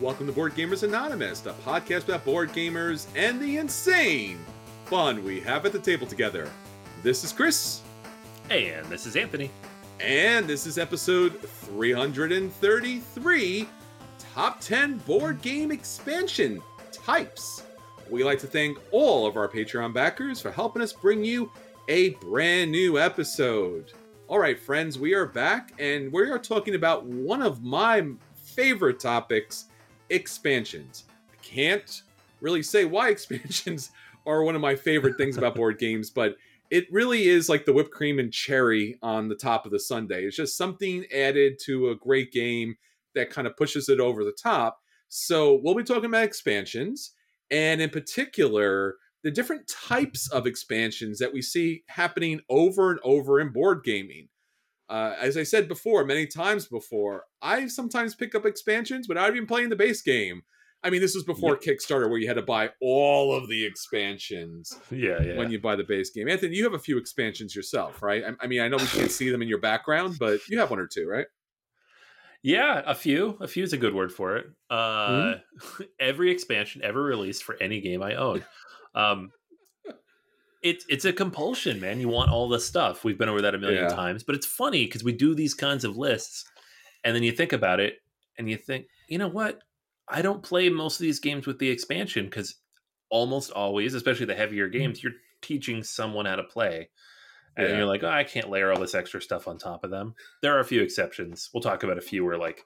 Welcome to Board Gamers Anonymous, the podcast about board gamers and the insane fun we have at the table together. This is Chris. And this is Anthony. And this is episode 333 Top 10 Board Game Expansion Types. We like to thank all of our Patreon backers for helping us bring you a brand new episode. All right, friends, we are back and we are talking about one of my favorite topics expansions. I can't really say why expansions are one of my favorite things about board games, but it really is like the whipped cream and cherry on the top of the sundae. It's just something added to a great game that kind of pushes it over the top. So we'll be talking about expansions, and in particular, the different types of expansions that we see happening over and over in board gaming. Uh, as I said before, many times before, I sometimes pick up expansions without even playing the base game. I mean, this was before yep. Kickstarter, where you had to buy all of the expansions. Yeah, yeah. When you buy the base game, Anthony, you have a few expansions yourself, right? I, I mean, I know we can't see them in your background, but you have one or two, right? Yeah, a few. A few is a good word for it. Uh, mm-hmm. Every expansion ever released for any game I own. Um, it's it's a compulsion, man. You want all the stuff. We've been over that a million yeah. times, but it's funny because we do these kinds of lists, and then you think about it, and you think, you know what? I don't play most of these games with the expansion because almost always, especially the heavier mm-hmm. games, you're teaching someone how to play. And yeah. you're like, oh, I can't layer all this extra stuff on top of them. There are a few exceptions. We'll talk about a few where like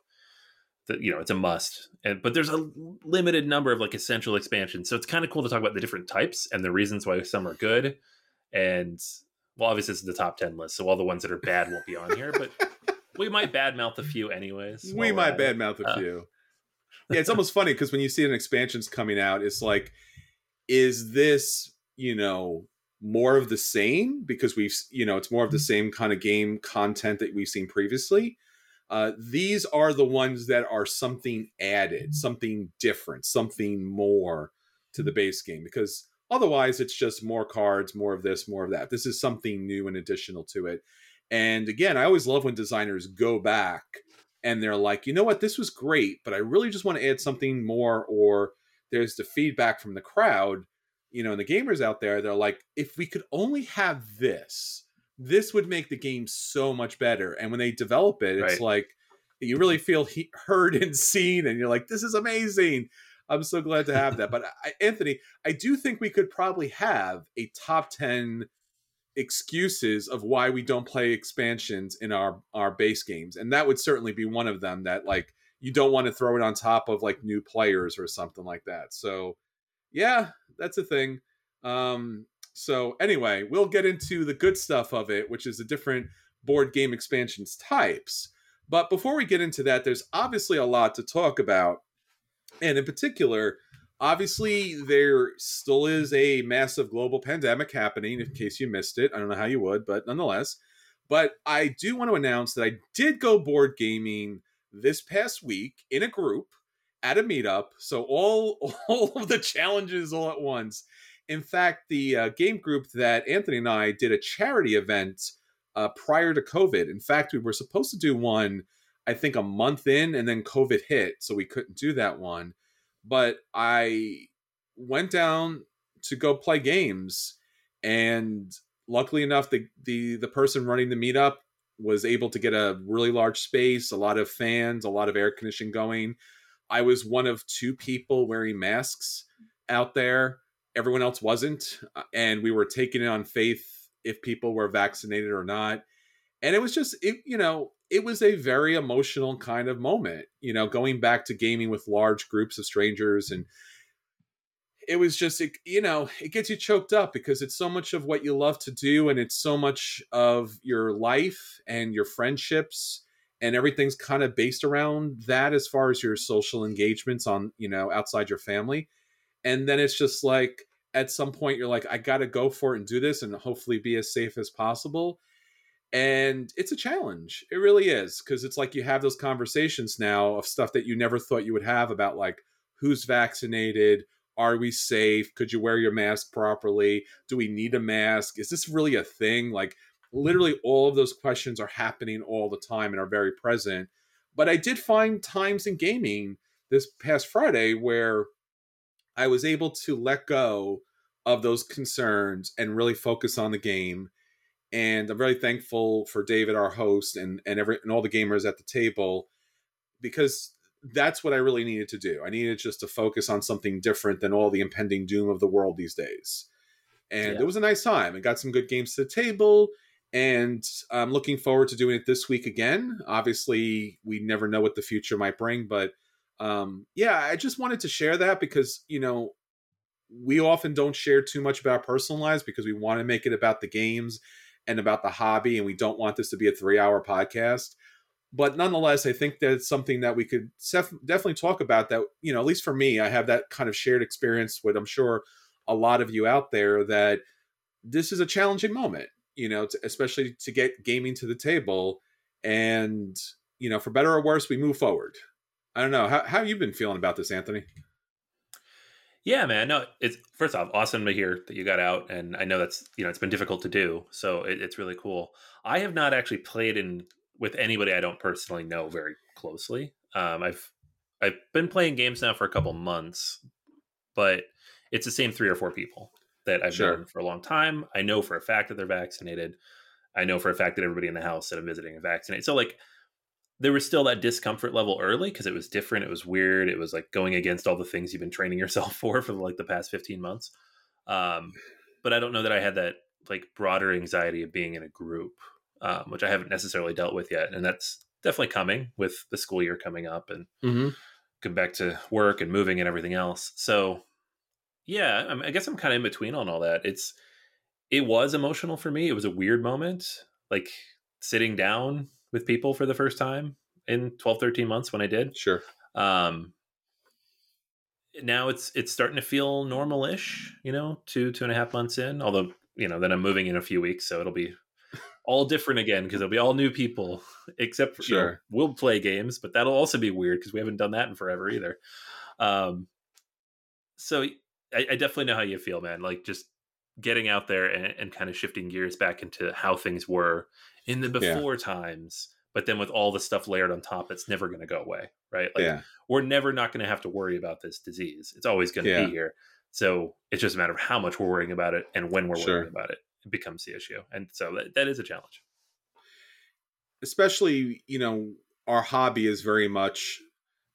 that you know it's a must and but there's a limited number of like essential expansions so it's kind of cool to talk about the different types and the reasons why some are good and well obviously it's the top 10 list so all the ones that are bad won't be on here but we might badmouth a few anyways we might badmouth a uh, few. Yeah it's almost funny because when you see an expansion's coming out it's like is this you know more of the same? Because we've you know it's more of the mm-hmm. same kind of game content that we've seen previously uh, these are the ones that are something added, something different, something more to the base game because otherwise it's just more cards, more of this, more of that. This is something new and additional to it. And again, I always love when designers go back and they're like, you know what, this was great, but I really just want to add something more, or there's the feedback from the crowd, you know, and the gamers out there, they're like, if we could only have this, this would make the game so much better. And when they develop it, it's right. like you really feel he- heard and seen, and you're like, this is amazing. I'm so glad to have that. But I, Anthony, I do think we could probably have a top 10 excuses of why we don't play expansions in our our base games and that would certainly be one of them that like you don't want to throw it on top of like new players or something like that so yeah that's a thing um so anyway, we'll get into the good stuff of it, which is the different board game expansions types. But before we get into that, there's obviously a lot to talk about. And in particular, obviously there still is a massive global pandemic happening in case you missed it. I don't know how you would, but nonetheless. But I do want to announce that I did go board gaming this past week in a group at a meetup. So all all of the challenges all at once. In fact, the uh, game group that Anthony and I did a charity event uh, prior to COVID. In fact, we were supposed to do one, I think, a month in, and then COVID hit, so we couldn't do that one. But I went down to go play games, and luckily enough, the the the person running the meetup was able to get a really large space, a lot of fans, a lot of air conditioning going. I was one of two people wearing masks out there everyone else wasn't uh, and we were taking it on faith if people were vaccinated or not. And it was just it you know it was a very emotional kind of moment you know going back to gaming with large groups of strangers and it was just it, you know it gets you choked up because it's so much of what you love to do and it's so much of your life and your friendships and everything's kind of based around that as far as your social engagements on you know outside your family and then it's just like at some point you're like i gotta go for it and do this and hopefully be as safe as possible. And it's a challenge. It really is because it's like you have those conversations now of stuff that you never thought you would have about like who's vaccinated are we safe could you wear your mask properly do we need a mask is this really a thing? Like literally all of those questions are happening all the time and are very present. But i did find times in gaming this past Friday where I was able to let go of those concerns and really focus on the game. And I'm very thankful for David, our host, and and every and all the gamers at the table, because that's what I really needed to do. I needed just to focus on something different than all the impending doom of the world these days. And yeah. it was a nice time. and got some good games to the table. And I'm looking forward to doing it this week again. Obviously, we never know what the future might bring, but um, yeah, I just wanted to share that because, you know, we often don't share too much about personal lives because we want to make it about the games and about the hobby, and we don't want this to be a three hour podcast but nonetheless, I think that's something that we could def- definitely talk about. That you know, at least for me, I have that kind of shared experience with. I'm sure a lot of you out there that this is a challenging moment. You know, to, especially to get gaming to the table, and you know, for better or worse, we move forward. I don't know how how you been feeling about this, Anthony. Yeah, man. No, it's first off awesome to hear that you got out, and I know that's you know it's been difficult to do, so it, it's really cool. I have not actually played in with anybody I don't personally know very closely. Um, I've I've been playing games now for a couple months, but it's the same three or four people that I've sure. known for a long time. I know for a fact that they're vaccinated. I know for a fact that everybody in the house that I'm visiting is vaccinated. So like there was still that discomfort level early because it was different. It was weird. It was like going against all the things you've been training yourself for for like the past 15 months. Um, but I don't know that I had that like broader anxiety of being in a group um, which I haven't necessarily dealt with yet, and that's definitely coming with the school year coming up and mm-hmm. going back to work and moving and everything else. So, yeah, I, I guess I'm kind of in between on all that. It's it was emotional for me. It was a weird moment, like sitting down with people for the first time in 12, 13 months when I did. Sure. Um, now it's it's starting to feel normal-ish, you know, two two and a half months in. Although you know, then I'm moving in a few weeks, so it'll be all different again because it'll be all new people, except for, sure. You know, we'll play games, but that'll also be weird because we haven't done that in forever either. Um, so I, I, definitely know how you feel, man. Like just getting out there and, and kind of shifting gears back into how things were in the before yeah. times, but then with all the stuff layered on top, it's never going to go away, right? Like yeah. we're never not going to have to worry about this disease. It's always going to yeah. be here. So it's just a matter of how much we're worrying about it and when we're sure. worrying about it, it becomes the issue. And so that, that is a challenge. Especially, you know, our hobby is very much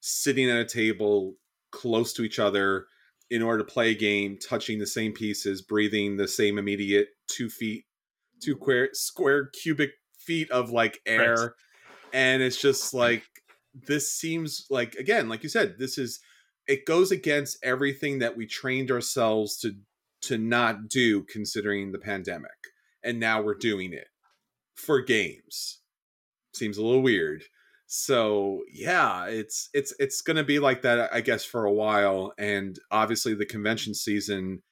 sitting at a table close to each other in order to play a game, touching the same pieces, breathing the same immediate two feet, two square, square cubic feet of like air. Right. And it's just like, this seems like, again, like you said, this is, it goes against everything that we trained ourselves to to not do considering the pandemic. And now we're doing it for games. Seems a little weird. So, yeah, it's it's it's going to be like that I guess for a while and obviously the convention season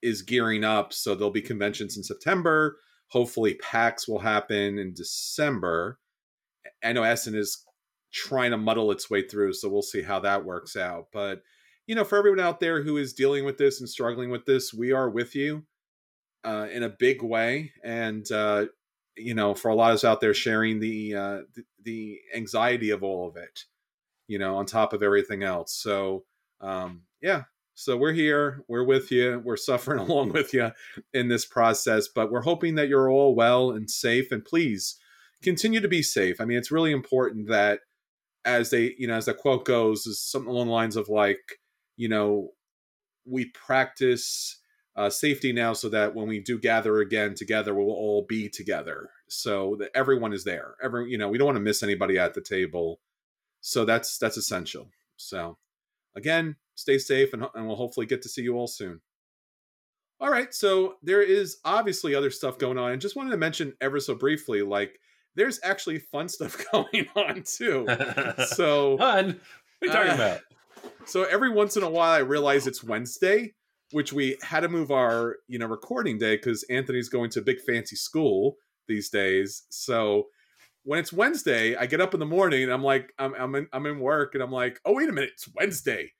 is gearing up, so there'll be conventions in September. Hopefully PAX will happen in December. I know Essen is trying to muddle its way through, so we'll see how that works out. But you know, for everyone out there who is dealing with this and struggling with this, we are with you uh, in a big way. And, uh, you know, for a lot of us out there sharing the, uh, the, the anxiety of all of it, you know, on top of everything else. So, um, yeah, so we're here, we're with you, we're suffering along with you in this process, but we're hoping that you're all well and safe. And please continue to be safe. I mean, it's really important that as they, you know, as the quote goes, is something along the lines of like, you know, we practice uh, safety now so that when we do gather again together, we'll all be together. So that everyone is there. Every, you know, we don't want to miss anybody at the table. So that's that's essential. So again, stay safe, and, and we'll hopefully get to see you all soon. All right, so there is obviously other stuff going on, and just wanted to mention ever so briefly, like there's actually fun stuff going on too. So fun. What are you talking uh, about? So every once in a while, I realize it's Wednesday, which we had to move our you know recording day because Anthony's going to big fancy school these days. So when it's Wednesday, I get up in the morning and I'm like, I'm I'm in, I'm in work and I'm like, oh wait a minute, it's Wednesday.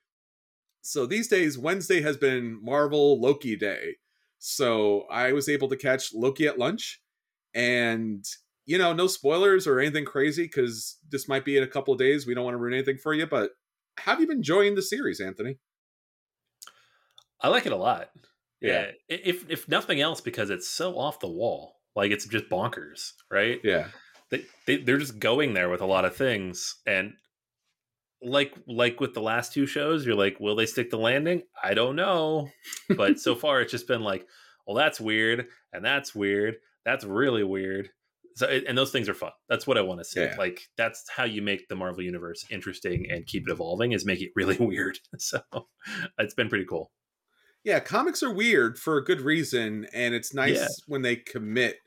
So these days, Wednesday has been Marvel Loki Day. So I was able to catch Loki at lunch, and you know, no spoilers or anything crazy because this might be in a couple of days. We don't want to ruin anything for you, but have you been enjoying the series, Anthony? I like it a lot. Yeah. yeah. If if nothing else, because it's so off the wall. Like it's just bonkers, right? Yeah. They, they they're just going there with a lot of things. And like like with the last two shows, you're like, will they stick the landing? I don't know. But so far it's just been like, well, that's weird, and that's weird, that's really weird. So and those things are fun. That's what I want to see. Yeah. Like that's how you make the Marvel universe interesting and keep it evolving is make it really weird. So it's been pretty cool. Yeah, comics are weird for a good reason, and it's nice yeah. when they commit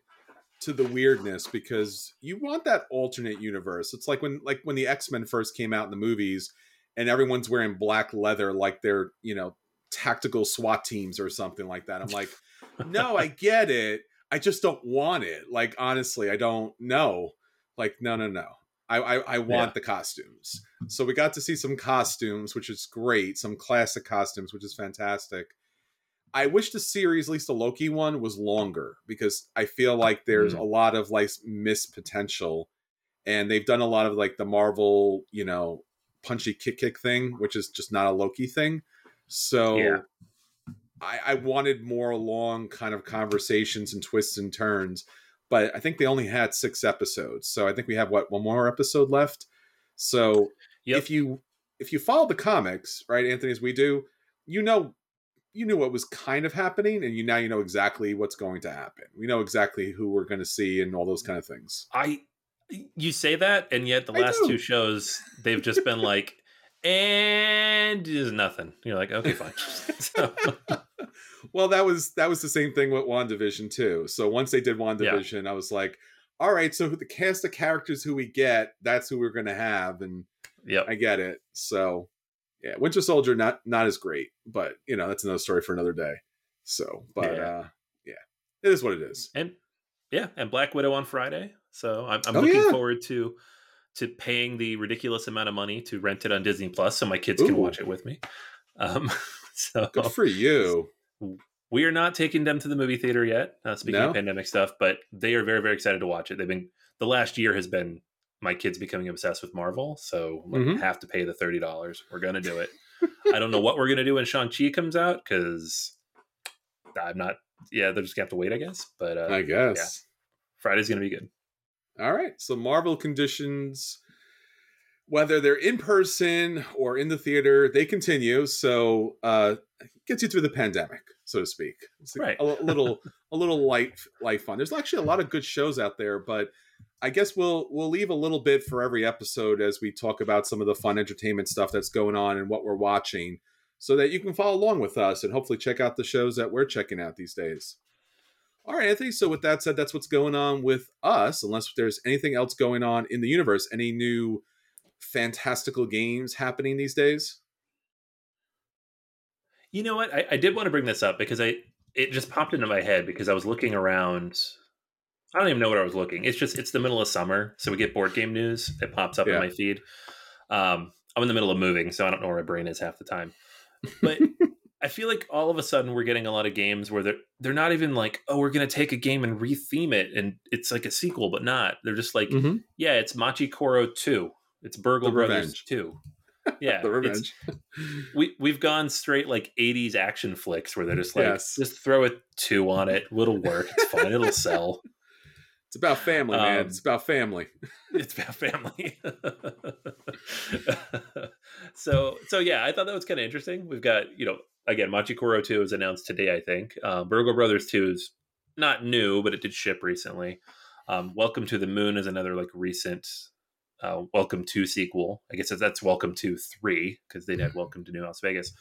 to the weirdness because you want that alternate universe. It's like when like when the X-Men first came out in the movies and everyone's wearing black leather like they're, you know, tactical SWAT teams or something like that. I'm like, "No, I get it. I just don't want it." Like honestly, I don't know. Like no, no, no. I I, I want yeah. the costumes. So we got to see some costumes, which is great, some classic costumes, which is fantastic I wish the series, at least the Loki one, was longer because I feel like there's mm. a lot of like missed potential, and they've done a lot of like the Marvel, you know, punchy kick kick thing, which is just not a Loki thing. So yeah. I, I wanted more long kind of conversations and twists and turns, but I think they only had six episodes, so I think we have what one more episode left. So yep. if you if you follow the comics, right, Anthony, as we do, you know you knew what was kind of happening and you now you know exactly what's going to happen. We know exactly who we're going to see and all those kind of things. I you say that and yet the last two shows they've just been like and there's nothing. You're like okay fine. So. well that was that was the same thing with wandavision too. So once they did wandavision yeah. i was like all right so the cast of characters who we get that's who we're going to have and yeah i get it. So yeah, Winter Soldier not not as great, but you know that's another story for another day. So, but yeah. uh yeah, it is what it is. And yeah, and Black Widow on Friday. So I'm, I'm oh, looking yeah. forward to to paying the ridiculous amount of money to rent it on Disney Plus, so my kids Ooh. can watch it with me. Um, so good for you. We are not taking them to the movie theater yet. Uh, speaking no? of pandemic stuff, but they are very very excited to watch it. They've been the last year has been my kid's becoming obsessed with Marvel, so we mm-hmm. have to pay the thirty dollars. We're gonna do it. I don't know what we're gonna do when Shang Chi comes out because I'm not. Yeah, they're just gonna have to wait, I guess. But uh, I guess yeah. Friday's gonna be good. All right, so Marvel conditions, whether they're in person or in the theater, they continue. So uh, gets you through the pandemic, so to speak. It's right. a, a little, a little light, light fun. There's actually a lot of good shows out there, but I guess we'll we'll leave a little bit for every episode as we talk about some of the fun entertainment stuff that's going on and what we're watching, so that you can follow along with us and hopefully check out the shows that we're checking out these days. All right, Anthony. So with that said, that's what's going on with us. Unless there's anything else going on in the universe, any new fantastical games happening these days? You know what? I, I did want to bring this up because I it just popped into my head because I was looking around I don't even know what I was looking. It's just it's the middle of summer, so we get board game news. It pops up yeah. in my feed. Um, I'm in the middle of moving, so I don't know where my brain is half the time. But I feel like all of a sudden we're getting a lot of games where they're they're not even like, oh, we're gonna take a game and retheme it, and it's like a sequel, but not. They're just like, mm-hmm. yeah, it's Machi Koro two. It's Burgle the Brothers Revenge. two. Yeah, the revenge. we we've gone straight like '80s action flicks where they're just like, yes. just throw a two on it. It'll work. It's fine. It'll sell. It's about family, man. Um, it's about family. it's about family. so, so yeah, I thought that was kind of interesting. We've got, you know, again, Machi Koro 2 was announced today, I think. Burgle Brothers 2 is not new, but it did ship recently. Um, Welcome to the Moon is another like recent uh, Welcome to sequel. I guess that's Welcome to 3 because they did Welcome to New Las Vegas.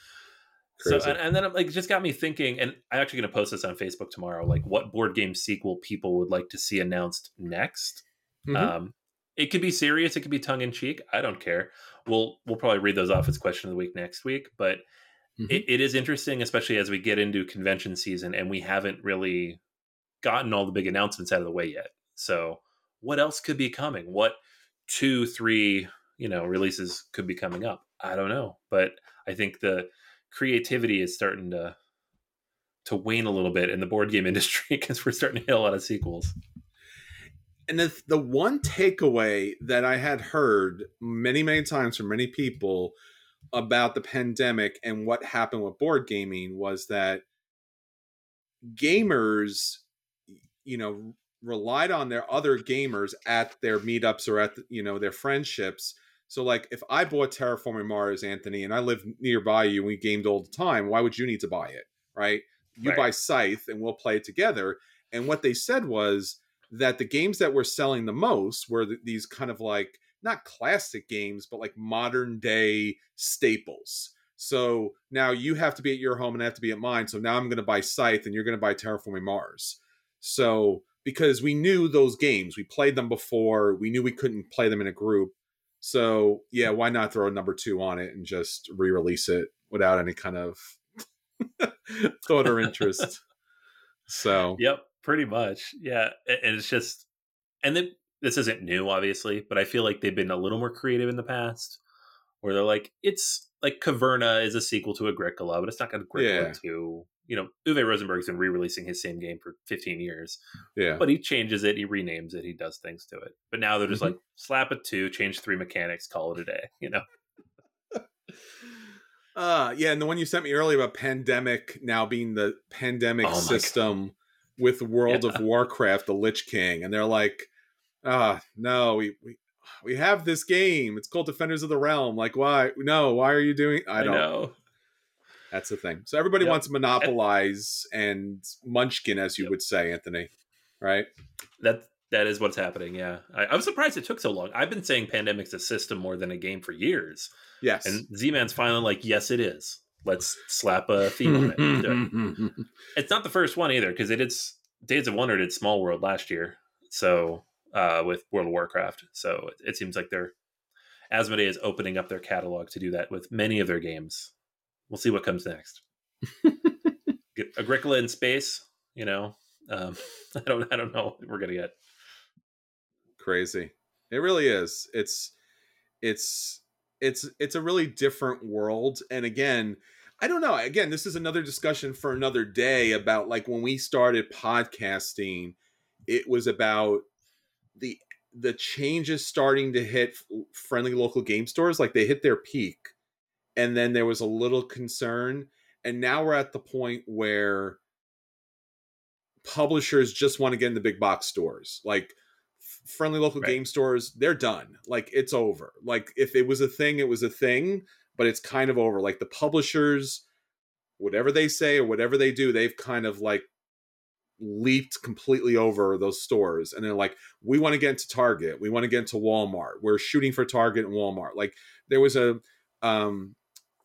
Crazy. So and, and, then it like just got me thinking, and I'm actually going to post this on Facebook tomorrow. Like, what board game sequel people would like to see announced next? Mm-hmm. Um, it could be serious, it could be tongue in cheek. I don't care. We'll we'll probably read those off as question of the week next week. But mm-hmm. it, it is interesting, especially as we get into convention season, and we haven't really gotten all the big announcements out of the way yet. So, what else could be coming? What two, three, you know, releases could be coming up? I don't know, but I think the creativity is starting to to wane a little bit in the board game industry because we're starting to hit a lot of sequels. And the the one takeaway that I had heard many many times from many people about the pandemic and what happened with board gaming was that gamers, you know, relied on their other gamers at their meetups or at you know their friendships. So like if I bought Terraforming Mars, Anthony, and I live nearby you and we gamed all the time, why would you need to buy it? Right? You Right. buy Scythe and we'll play it together. And what they said was that the games that were selling the most were th- these kind of like not classic games, but like modern day staples. So now you have to be at your home and I have to be at mine. So now I'm going to buy Scythe and you're going to buy Terraforming Mars. So because we knew those games, we played them before, we knew we couldn't play them in a group. So yeah, mm. why not throw a number two on it and just re-release it without any kind of thought or interest? So Yep, pretty much. Yeah, and it's just, and then this isn't new, obviously, but I feel like they've been a little more creative in the past, where they're like, it's like Caverna is a sequel to Agricola, but it's not going Agricola Yeah. two. You know, Uwe Rosenberg's been re-releasing his same game for 15 years, yeah, but he changes it, he renames it, he does things to it. But now they're just Mhm. like, slap a two, change three mechanics, call it a day. You know, uh yeah, and the one you sent me earlier about pandemic now being the pandemic Oh system with World Yeah. of Warcraft, the Lich King, and they're like, ah, no, we we we have this game. It's called Defenders of the Realm. Like, why? No, why are you doing? I, don't. know. That's the thing. So everybody Yep. wants to monopolize and munchkin, as you Yep. would say, Anthony. Right? That that is what's happening. Yeah, I, I'm surprised it took so long. I've been saying Pandemic's a system more than a game for years, Yes. and Z-Man's finally like, yes, it is. Let's slap a theme on it. it. It's not the first one either because it is Days of Wonder did Small World last year, so uh, with World of Warcraft. So it, it seems like they're Asmodee is opening up their catalog to do that with many of their games. We'll see what comes next. Agricola in space, you know. Um, I don't. I don't know what we're gonna get. Crazy. It really is. It's it's it's it's a really different world. And again, I don't know. Again, this is another discussion for another day about like when we started podcasting, it was about the the changes starting to hit friendly local game stores like they hit their peak and then there was a little concern and now we're at the point where publishers just want to get in the big box stores like friendly local Right. game stores they're done like it's over. Like if it was a thing it was a thing but it's kind of over. Like the publishers whatever they say or whatever they do they've kind of like leaped completely over those stores and they're like we want to get into target. We want to get into walmart. We're shooting for target and walmart. Like there was a um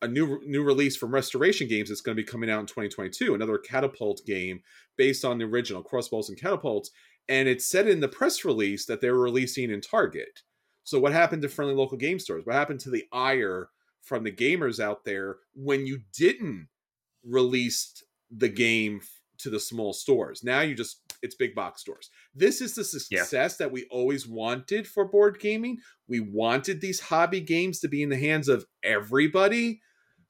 a new new release from restoration games that's going to be coming out in 2022 another catapult game based on the original crossbows and catapults and it said in the press release that they were releasing in target. So what happened to friendly local game stores? What happened to the ire from the gamers out there when you didn't release the game to the small stores? Now you just it's big box stores. This is the Yeah. success that we always wanted for board gaming. We wanted these hobby games to be in the hands of everybody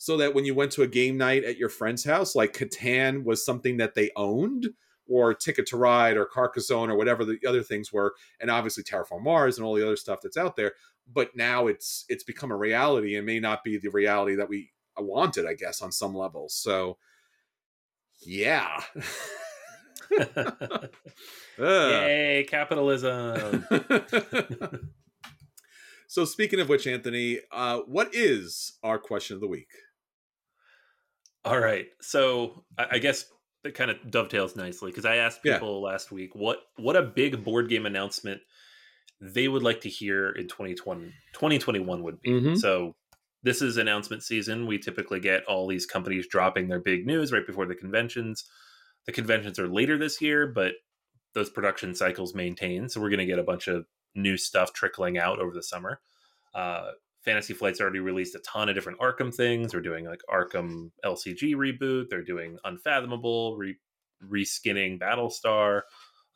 so that when you went to a game night at your friend's house like catan was something that they owned or ticket to ride or carcassonne or whatever the other things were and obviously terraform mars and all the other stuff that's out there but now it's it's become a reality and may not be the reality that we wanted i guess on some levels so yeah. Yay, capitalism! so speaking of which anthony uh what is our question of the week All right, so I, I guess that kind of dovetails nicely because I asked Yeah. people last week what what a big board game announcement they would like to hear in 2020 2021 would be. Mhm. So this is announcement season. We typically get all these companies dropping their big news right before the conventions. The conventions are later this year, but those production cycles maintain. So we're going to get a bunch of new stuff trickling out over the summer. Uh, Fantasy Flight's already released a ton of different Arkham things. They're doing like Arkham LCG reboot. They're doing Unfathomable, re- reskinning Battlestar,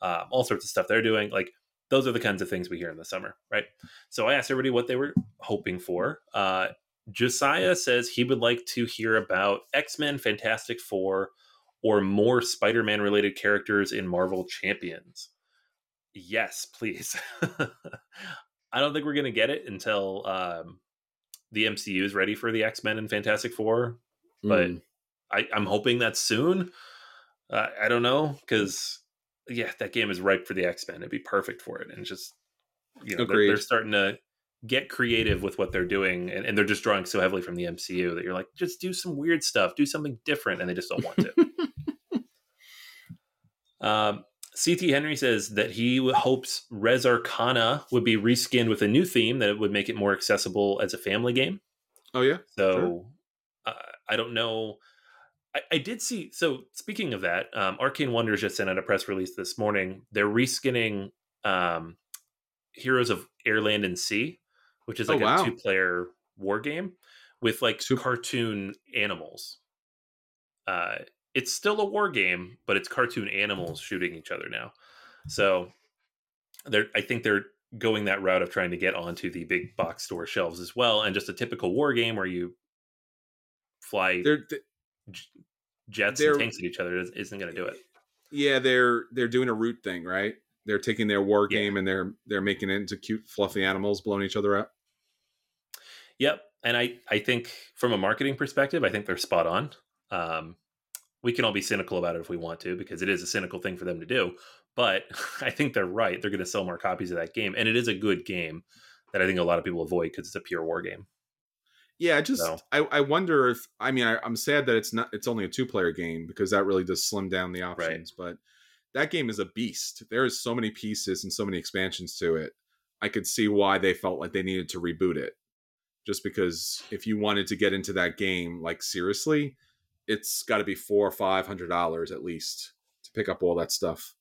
um, all sorts of stuff they're doing. Like those are the kinds of things we hear in the summer, right? So I asked everybody what they were hoping for. Uh, Josiah says he would like to hear about X Men, Fantastic Four, or more Spider Man related characters in Marvel Champions. Yes, please. I don't think we're going to get it until um, the MCU is ready for the X Men and Fantastic Four, but Mm. I, I'm hoping that's soon. Uh, I don't know because yeah, that game is ripe for the X Men. It'd be perfect for it, and just you know they're, they're starting to get creative with what they're doing, and, and they're just drawing so heavily from the MCU that you're like, just do some weird stuff, do something different, and they just don't want to. um, CT Henry says that he hopes Res Arcana would be reskinned with a new theme that would make it more accessible as a family game. oh yeah, So uh, I don't know. I, I did see. So speaking of that, um, Arcane Wonders just sent out a press release this morning. They're reskinning um, Heroes of Air, Land, and Sea, which is Oh, like wow. a two-player war game with like Two- cartoon animals. Uh, it's still a war game, but it's cartoon animals shooting each other now. So they're. I think they're going that route of trying to get onto the big box store shelves as well, and just a typical war game where you fly they're th- j- jets they're- and tanks at each other is- isn't going to do it. yeah they're they're doing a root thing, right? They're taking their war Yeah. game and they're they're making it into cute, fluffy animals blowing each other up. Yep, and I I think from a marketing perspective, I think they're spot on. Um, we can all be cynical about it if we want to, because it is a cynical thing for them to do. But I think they're right. They're going to sell more copies of that game, and it is a good game that I think a lot of people avoid because it's a pure war game. Yeah, I just So- I, I wonder if I mean I, I'm sad that it's not it's only a two player game because that really does slim down the options. But that game is a beast. There is so many pieces and so many expansions to it. I could see why they felt like they needed to reboot it. Just because if you wanted to get into that game, like seriously, it's got to be four or five hundred dollars at least to pick up all that stuff.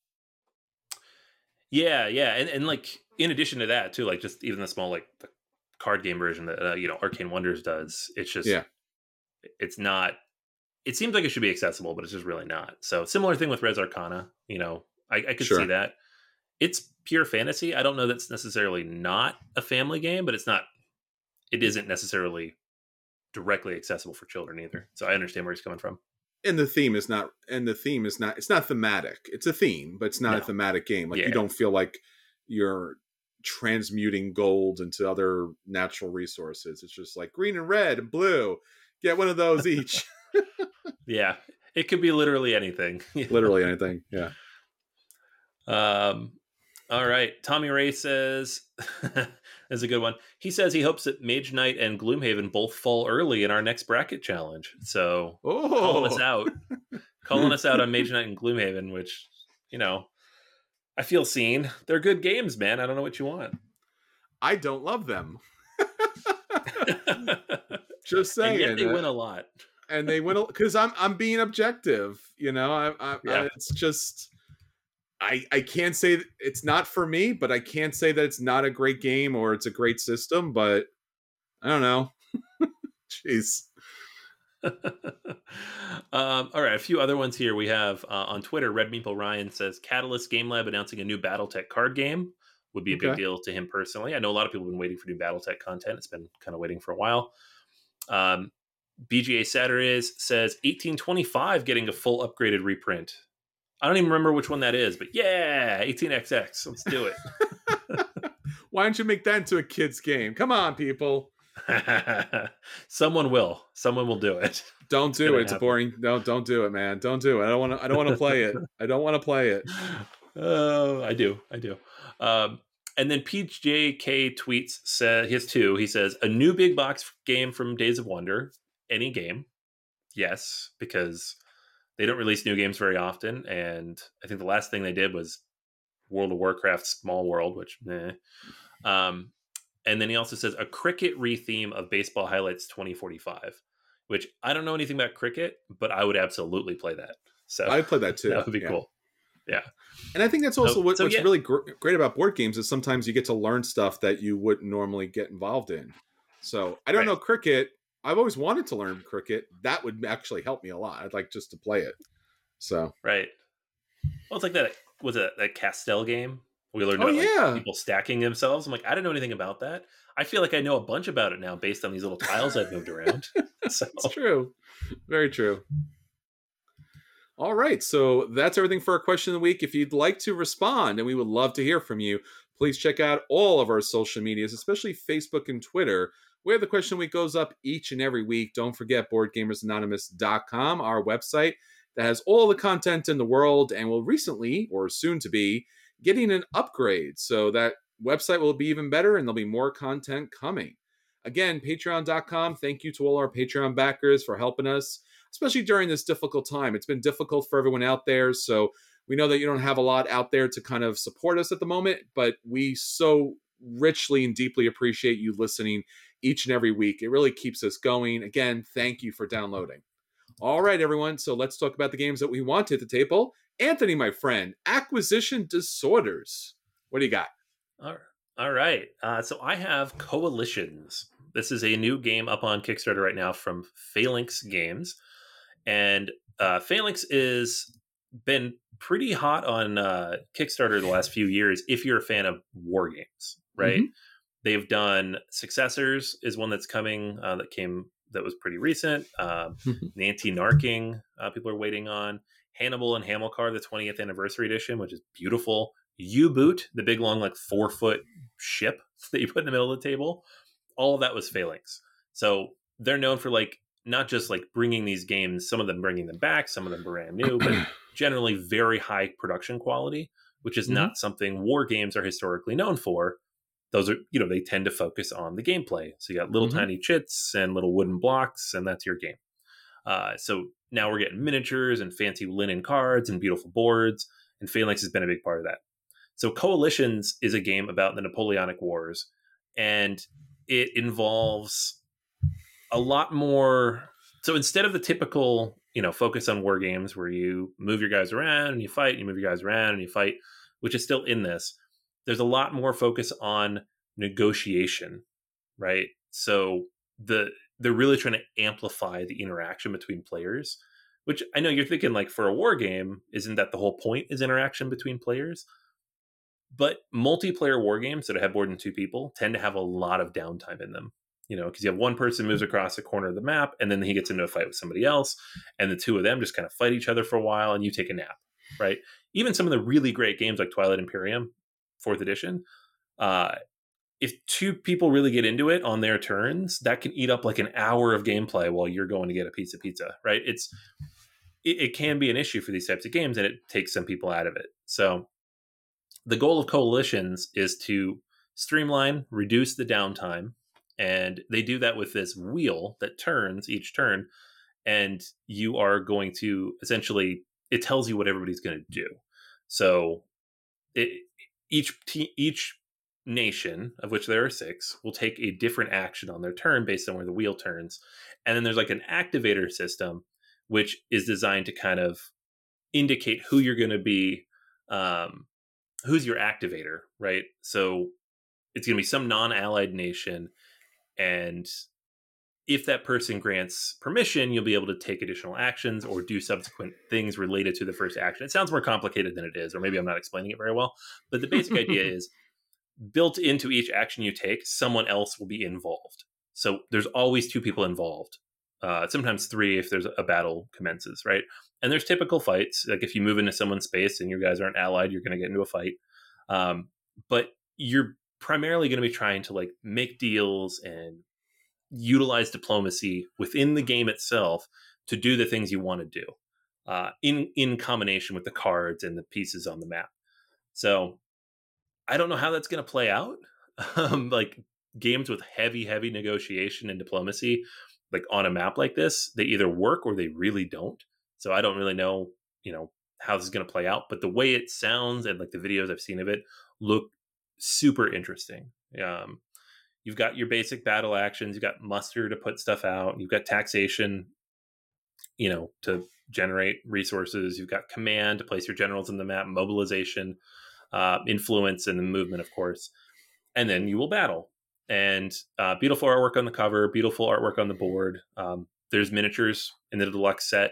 Yeah, yeah, and and like in addition to that too, like just even the small like the card game version that uh, you know Arcane Wonders does, it's just Yeah. it's not. It seems like it should be accessible, but it's just really not. So similar thing with Res Arcana. You know, I, I could Sure. see that. It's pure fantasy. I don't know that's necessarily not a family game, but it's not. It isn't necessarily directly accessible for children either. So I understand where he's coming from. and the theme is not and the theme is not it's not thematic it's a theme but it's not a thematic game like Yeah. you don't feel like you're transmuting gold into other natural resources it's just like green and red and blue get one of those each Yeah, it could be literally anything. literally anything yeah Um, all right. Tommy Ray says, is a good one. He says he hopes that Mage Knight and Gloomhaven both fall early in our next bracket challenge. So oh. calling us oh out, calling us out on Mage Knight and Gloomhaven, which, you know, I feel seen. They're good games, man. I don't know what you want. i don't love them just and saying yet they uh, win a lot. and they went because I'm I'm being objective. You know, I, I, Yeah. I it's just I I can't say it's not for me, but I can't say that it's not a great game or it's a great system. But I don't know. Jeez. um, all right, a few other ones here. We have uh, on Twitter, Red Meeple Ryan says Catalyst Game Lab announcing a new BattleTech card game would be a big deal to him personally. I know a lot of people have been waiting for new BattleTech content. It's been kind of waiting for a while. Um, BGA Saturdays says 1825 getting a full upgraded reprint. I don't even remember which one that is, but yeah, 18XX. Let's do it. Why don't you make that into a kids game? Come on, people. Someone will. Someone will do it. Don't do it. It's a happen. boring. No, don't do it, man. Don't do it. I don't want to. I don't want to play it. I don't want to play it. Oh, I do. I do. Um, and then PJK tweets, said, he has two. He says, a new big box game from Days of Wonder. Any game. Yes, because they don't release new games very often. And I think the last thing they did was World of Warcraft Small World, which, meh. Um, and then he also says, a cricket retheme of Baseball Highlights 2045, which I don't know anything about cricket, but I would absolutely play that. So I play that too. that would be Yeah. cool. Yeah, and I think that's also So- what, so what's yeah. really gr- great about board games is sometimes you get to learn stuff that you wouldn't normally get involved in. So I don't Right. know cricket. I've always wanted to learn cricket. That would actually help me a lot. I'd like just to play it. So Right. Well, it's like that. Was it that Castell game? We learned Oh, about like, people stacking themselves. I'm like, I didn't know anything about that. I feel like I know a bunch about it now based on these little tiles I've moved around. So it's true. Very true. All right. So that's everything for our question of the week. If you'd like to respond, and we would love to hear from you, please check out all of our social medias, especially Facebook and Twitter, where the question week goes up each and every week. Don't forget boardgamersanonymous.com, our website that has all the content in the world and will recently, or soon to be, getting an upgrade. So that website will be even better and there'll be more content coming. Again, patreon.com. Thank you to all our Patreon backers for helping us, especially during this difficult time. It's been difficult for everyone out there. So we know that you don't have a lot out there to kind of support us at the moment, but we so richly and deeply appreciate you listening each and every week. It really keeps us going. Again, thank you for downloading. All right, everyone. So let's talk about the games that we want at the table. Anthony, my friend, Acquisition Disorders. What do you got? All right. Uh, so I have Coalitions. This is a new game up on Kickstarter right now from Phalanx Games. And uh, Phalanx is been pretty hot on uh, Kickstarter the last few years if you're a fan of war games, right? Mm-hmm. They've done Successors is one that's coming uh, that came that was pretty recent. Um, Nanty Narking, uh, people are waiting on. Hannibal and Hamilcar, the 20th anniversary edition, which is beautiful. U Boot, the big long like four foot ship that you put in the middle of the table. All of that was Phalanx. So they're known for like not just like bringing these games, some of them bringing them back, some of them brand new, but generally very high production quality, which is mm-hmm. not something war games are historically known for. Those are, you know, they tend to focus on the gameplay. So you got little mm-hmm. tiny chits and little wooden blocks, and that's your game. Uh, so now we're getting miniatures and fancy linen cards and beautiful boards, and Phalanx has been a big part of that. So Coalitions is a game about the Napoleonic Wars, and it involves a lot more. So instead of the typical, you know, focus on war games where you move your guys around and you fight, and you move your guys around and you fight, which is still in this, there's a lot more focus on negotiation, right? So the they're really trying to amplify the interaction between players, which I know you're thinking like for a war game, isn't that the whole point is interaction between players? But multiplayer war games that have more than two people tend to have a lot of downtime in them. You know, because you have one person moves mm-hmm. across the corner of the map and then he gets into a fight with somebody else, and the two of them just kind of fight each other for a while and you take a nap, right? Even some of the really great games like Twilight Imperium, fourth edition, uh, if two people really get into it on their turns, that can eat up like an hour of gameplay while you're going to get a piece of pizza, right? It's it, it, can be an issue for these types of games, and it takes some people out of it. So the goal of coalitions is to streamline, reduce the downtime, and they do that with this wheel that turns each turn, and you are going to essentially it tells you what everybody's going to do. So it, each te- each nation, of which there are six, will take a different action on their turn based on where the wheel turns. And then there's like an activator system, which is designed to kind of indicate who you're going to be, um, who's your activator, right? So it's going to be some non allied nation. And if that person grants permission, you'll be able to take additional actions or do subsequent things related to the first action. It sounds more complicated than it is, or maybe I'm not explaining it very well. But the basic idea is built into each action you take, someone else will be involved. So there's always two people involved. Uh, sometimes three if there's a battle commences, right? And there's typical fights. Like if you move into someone's space and you guys aren't allied, you're going to get into a fight. Um, but you're primarily going to be trying to like make deals and utilize diplomacy within the game itself to do the things you want to do uh, in in combination with the cards and the pieces on the map. So I don't know how that's going to play out. Um, like games with heavy, heavy negotiation and diplomacy, like on a map like this, they either work or they really don't. So I don't really know, you know, how this is going to play out. But the way it sounds and like the videos I've seen of it look super interesting. Um, you've got your basic battle actions. You've got muster to put stuff out. You've got taxation, you know, to generate resources. You've got command to place your generals in the map. Mobilization uh, influence and the movement, of course. And then you will battle. And uh, beautiful artwork on the cover, beautiful artwork on the board. Um, there's miniatures in the deluxe set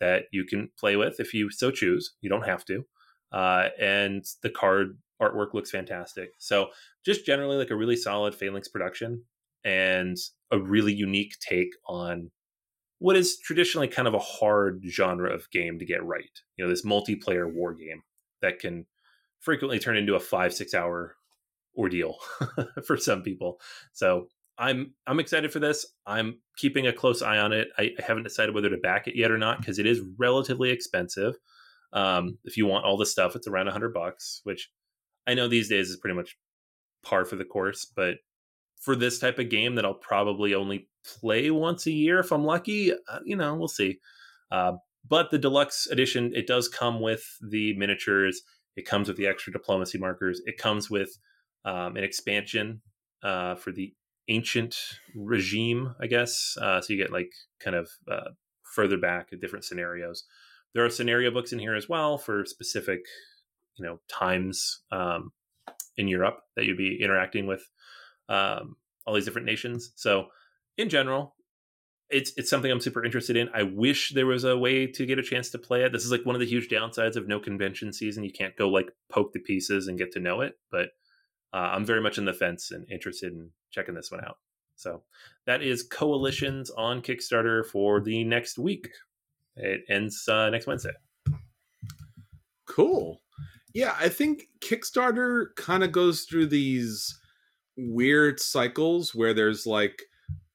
that you can play with if you so choose. You don't have to. Uh, and the card artwork looks fantastic. So just generally like a really solid Phalanx production and a really unique take on what is traditionally kind of a hard genre of game to get right. You know, this multiplayer war game that can frequently turn into a five six hour ordeal for some people. So I'm I'm excited for this. I'm keeping a close eye on it. I, I haven't decided whether to back it yet or not because it is relatively expensive. Um, if you want all the stuff, it's around hundred bucks, which I know these days is pretty much par for the course. But for this type of game that I'll probably only play once a year if I'm lucky, uh, you know, we'll see. Uh, but the deluxe edition, it does come with the miniatures. It comes with the extra diplomacy markers. It comes with um, an expansion uh, for the ancient regime, I guess. Uh, so you get like kind of uh, further back at different scenarios. There are scenario books in here as well for specific, you know, times um, in Europe that you'd be interacting with um, all these different nations. So in general, it's it's something I'm super interested in. I wish there was a way to get a chance to play it. This is like one of the huge downsides of no convention season. You can't go like poke the pieces and get to know it. But uh, I'm very much in the fence and interested in checking this one out. So that is Coalitions on Kickstarter for the next week. It ends uh, next Wednesday. Cool. Yeah, I think Kickstarter kind of goes through these weird cycles where there's like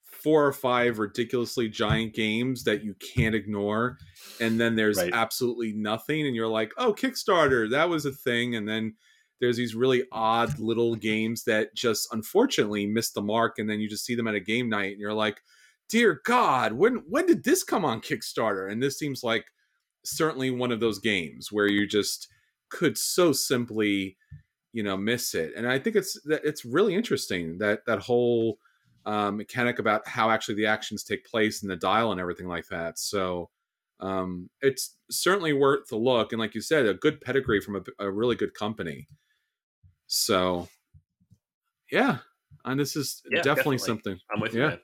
four or five ridiculously giant games that you can't ignore and then there's right. absolutely nothing and you're like oh kickstarter that was a thing and then there's these really odd little games that just unfortunately miss the mark and then you just see them at a game night and you're like dear god when when did this come on kickstarter and this seems like certainly one of those games where you just could so simply you know miss it and i think it's that it's really interesting that that whole um, mechanic about how actually the actions take place and the dial and everything like that so um, it's certainly worth the look and like you said a good pedigree from a, a really good company so, yeah, and this is yeah, definitely, definitely, something. I'm with yeah. you.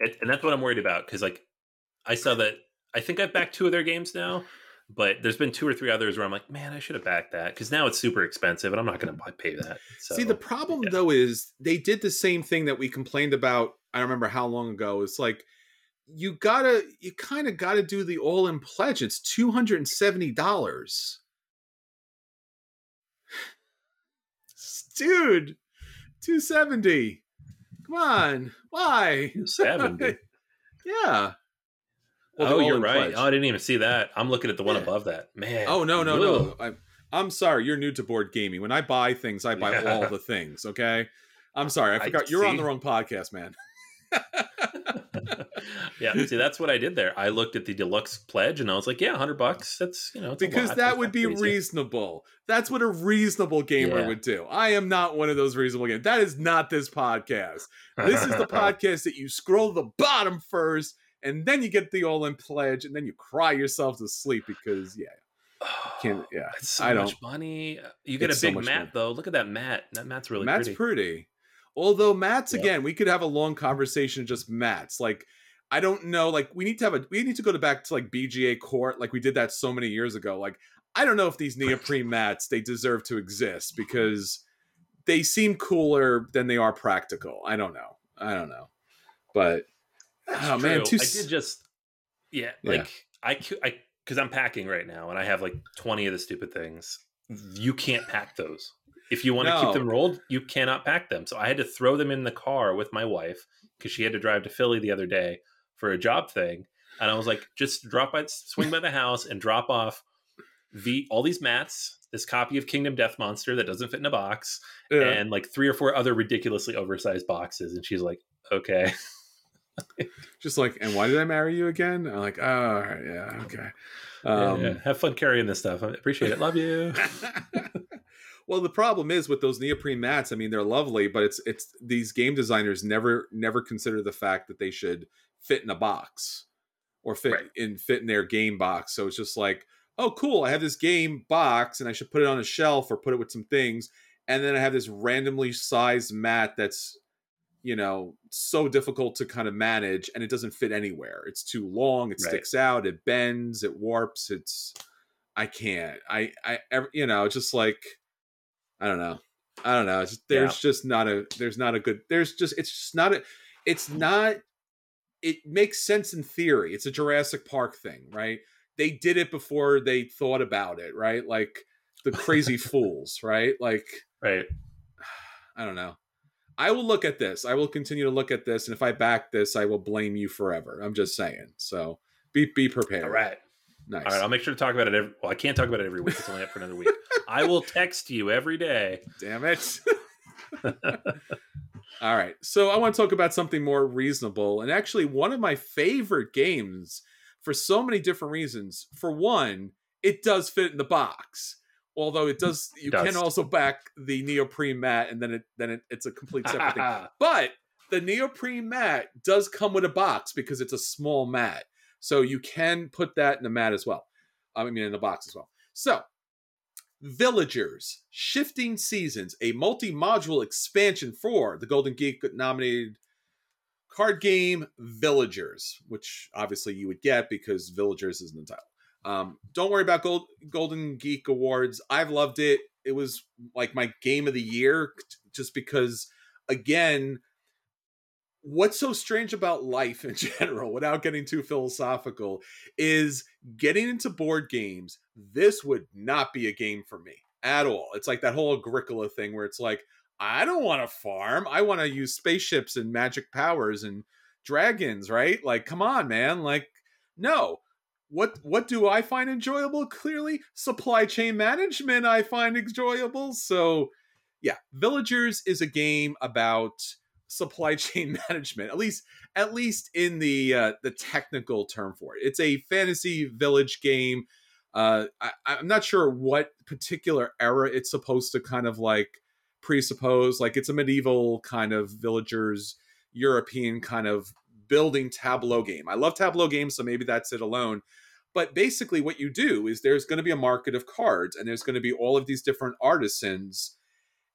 It, and that's what I'm worried about because, like, I saw that. I think I've backed two of their games now, but there's been two or three others where I'm like, man, I should have backed that because now it's super expensive and I'm not going to mm. pay that. So, See, the problem yeah. though is they did the same thing that we complained about. I don't remember how long ago. It's like you gotta, you kind of gotta do the all in pledge. It's two hundred and seventy dollars. dude, 270. Come on. Why? Seventy. yeah. Well, oh, you're right. Pledge. Oh, I didn't even see that. I'm looking at the one yeah. above that. Man. Oh, no, no, no. I'm, I'm sorry. You're new to board gaming. When I buy things, I buy yeah. all the things, okay? I'm sorry. I forgot. I you're on the wrong podcast, man. yeah, see, that's what I did there. I looked at the deluxe pledge and I was like, yeah, hundred bucks. That's you know, because that that's would be crazy. reasonable. That's what a reasonable gamer yeah. would do. I am not one of those reasonable gamers. That is not this podcast. This is the podcast that you scroll the bottom first, and then you get the all-in pledge, and then you cry yourself to sleep because yeah. can't yeah. It's so I don't, much money. You get a big so mat money. though. Look at that mat. That mat's really mat's pretty. pretty. Although mats yep. again, we could have a long conversation just mats. Like I don't know. Like we need to have a we need to go to back to like BGA court, like we did that so many years ago. Like I don't know if these neoprene mats they deserve to exist because they seem cooler than they are practical. I don't know. I don't know. But That's oh true. man, too... I did just yeah, like yeah. I I because I'm packing right now and I have like 20 of the stupid things. You can't pack those. If you want no. to keep them rolled, you cannot pack them. So I had to throw them in the car with my wife because she had to drive to Philly the other day for a job thing. And I was like, just drop by, swing by the house and drop off the all these mats, this copy of Kingdom Death Monster that doesn't fit in a box, yeah. and like three or four other ridiculously oversized boxes. And she's like, okay. just like, and why did I marry you again? I'm like, oh, yeah, okay. Um, yeah, yeah. Have fun carrying this stuff. I appreciate it. Love you. Well, the problem is with those neoprene mats. I mean, they're lovely, but it's it's these game designers never never consider the fact that they should fit in a box or fit right. in fit in their game box. So it's just like, oh, cool, I have this game box, and I should put it on a shelf or put it with some things, and then I have this randomly sized mat that's you know so difficult to kind of manage and it doesn't fit anywhere it's too long it right. sticks out it bends it warps it's i can't i i you know just like I don't know. I don't know. It's, there's yeah. just not a there's not a good there's just it's just not a it's not it makes sense in theory. It's a Jurassic Park thing, right? They did it before they thought about it, right? Like the crazy fools, right? Like right. I don't know. I will look at this. I will continue to look at this, and if I back this, I will blame you forever. I'm just saying. So be be prepared. All right. Nice. All right, I'll make sure to talk about it. Every, well, I can't talk about it every week. It's only up for another week. I will text you every day. Damn it. All right. So I want to talk about something more reasonable and actually one of my favorite games for so many different reasons. For one, it does fit in the box. Although it does you Does. can also back the neoprene mat and then it then it, it's a complete separate thing. But the neoprene mat does come with a box because it's a small mat. So you can put that in the mat as well. I mean, in the box as well. So, Villagers Shifting Seasons, a multi module expansion for the Golden Geek nominated card game Villagers, which obviously you would get because Villagers is in the title. Um, don't worry about Gold, Golden Geek Awards. I've loved it. It was like my game of the year just because, again, what's so strange about life in general, without getting too philosophical, is getting into board games. This would not be a game for me at all. It's like that whole Agricola thing where it's like, I don't want to farm. I want to use spaceships and magic powers and dragons, right? Like, come on, man. Like, no. What what do I find enjoyable? Clearly, supply chain management I find enjoyable. So, yeah, Villagers is a game about supply chain management at least at least in the uh, the technical term for it it's a fantasy village game uh, I, i'm not sure what particular era it's supposed to kind of like presuppose like it's a medieval kind of villagers european kind of building tableau game. I love tableau games so maybe that's it alone. But basically what you do is there's going to be a market of cards and there's going to be all of these different artisans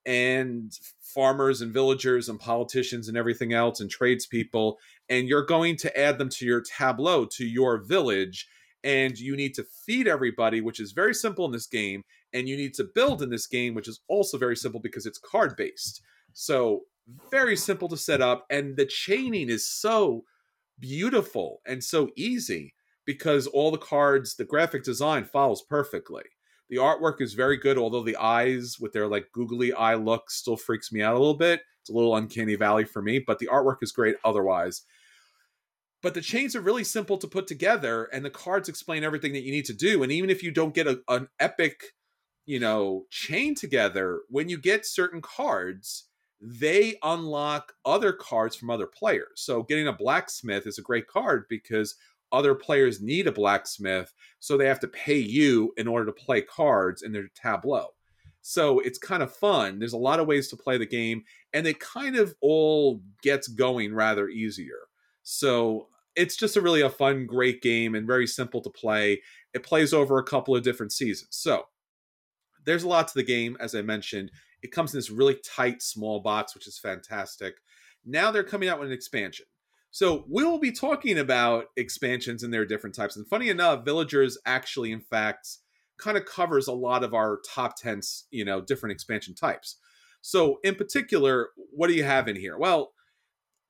and farmers and villagers and politicians and everything else and tradespeople and you're going to add them to your tableau to your village and you need to feed everybody which is very simple in this game and you need to build in this game which is also very simple because it's card based so very simple to set up and the chaining is so beautiful and so easy because all the cards the graphic design follows perfectly the artwork is very good, although the eyes with their like googly eye look still freaks me out a little bit. It's a little uncanny valley for me, but the artwork is great otherwise. But the chains are really simple to put together, and the cards explain everything that you need to do. And even if you don't get a, an epic, you know, chain together, when you get certain cards, they unlock other cards from other players. So getting a blacksmith is a great card because other players need a blacksmith, so they have to pay you in order to play cards in their tableau. So it's kind of fun. There's a lot of ways to play the game, and it kind of all gets going rather easier. So it's just a really a fun, great game and very simple to play. It plays over a couple of different seasons. So there's a lot to the game, as I mentioned. It comes in this really tight, small box, which is fantastic. Now they're coming out with an expansion. So we'll be talking about expansions and their different types. And funny enough, Villagers actually, in fact, kind of covers a lot of our top 10, you know, different expansion types. So in particular, what do you have in here? Well,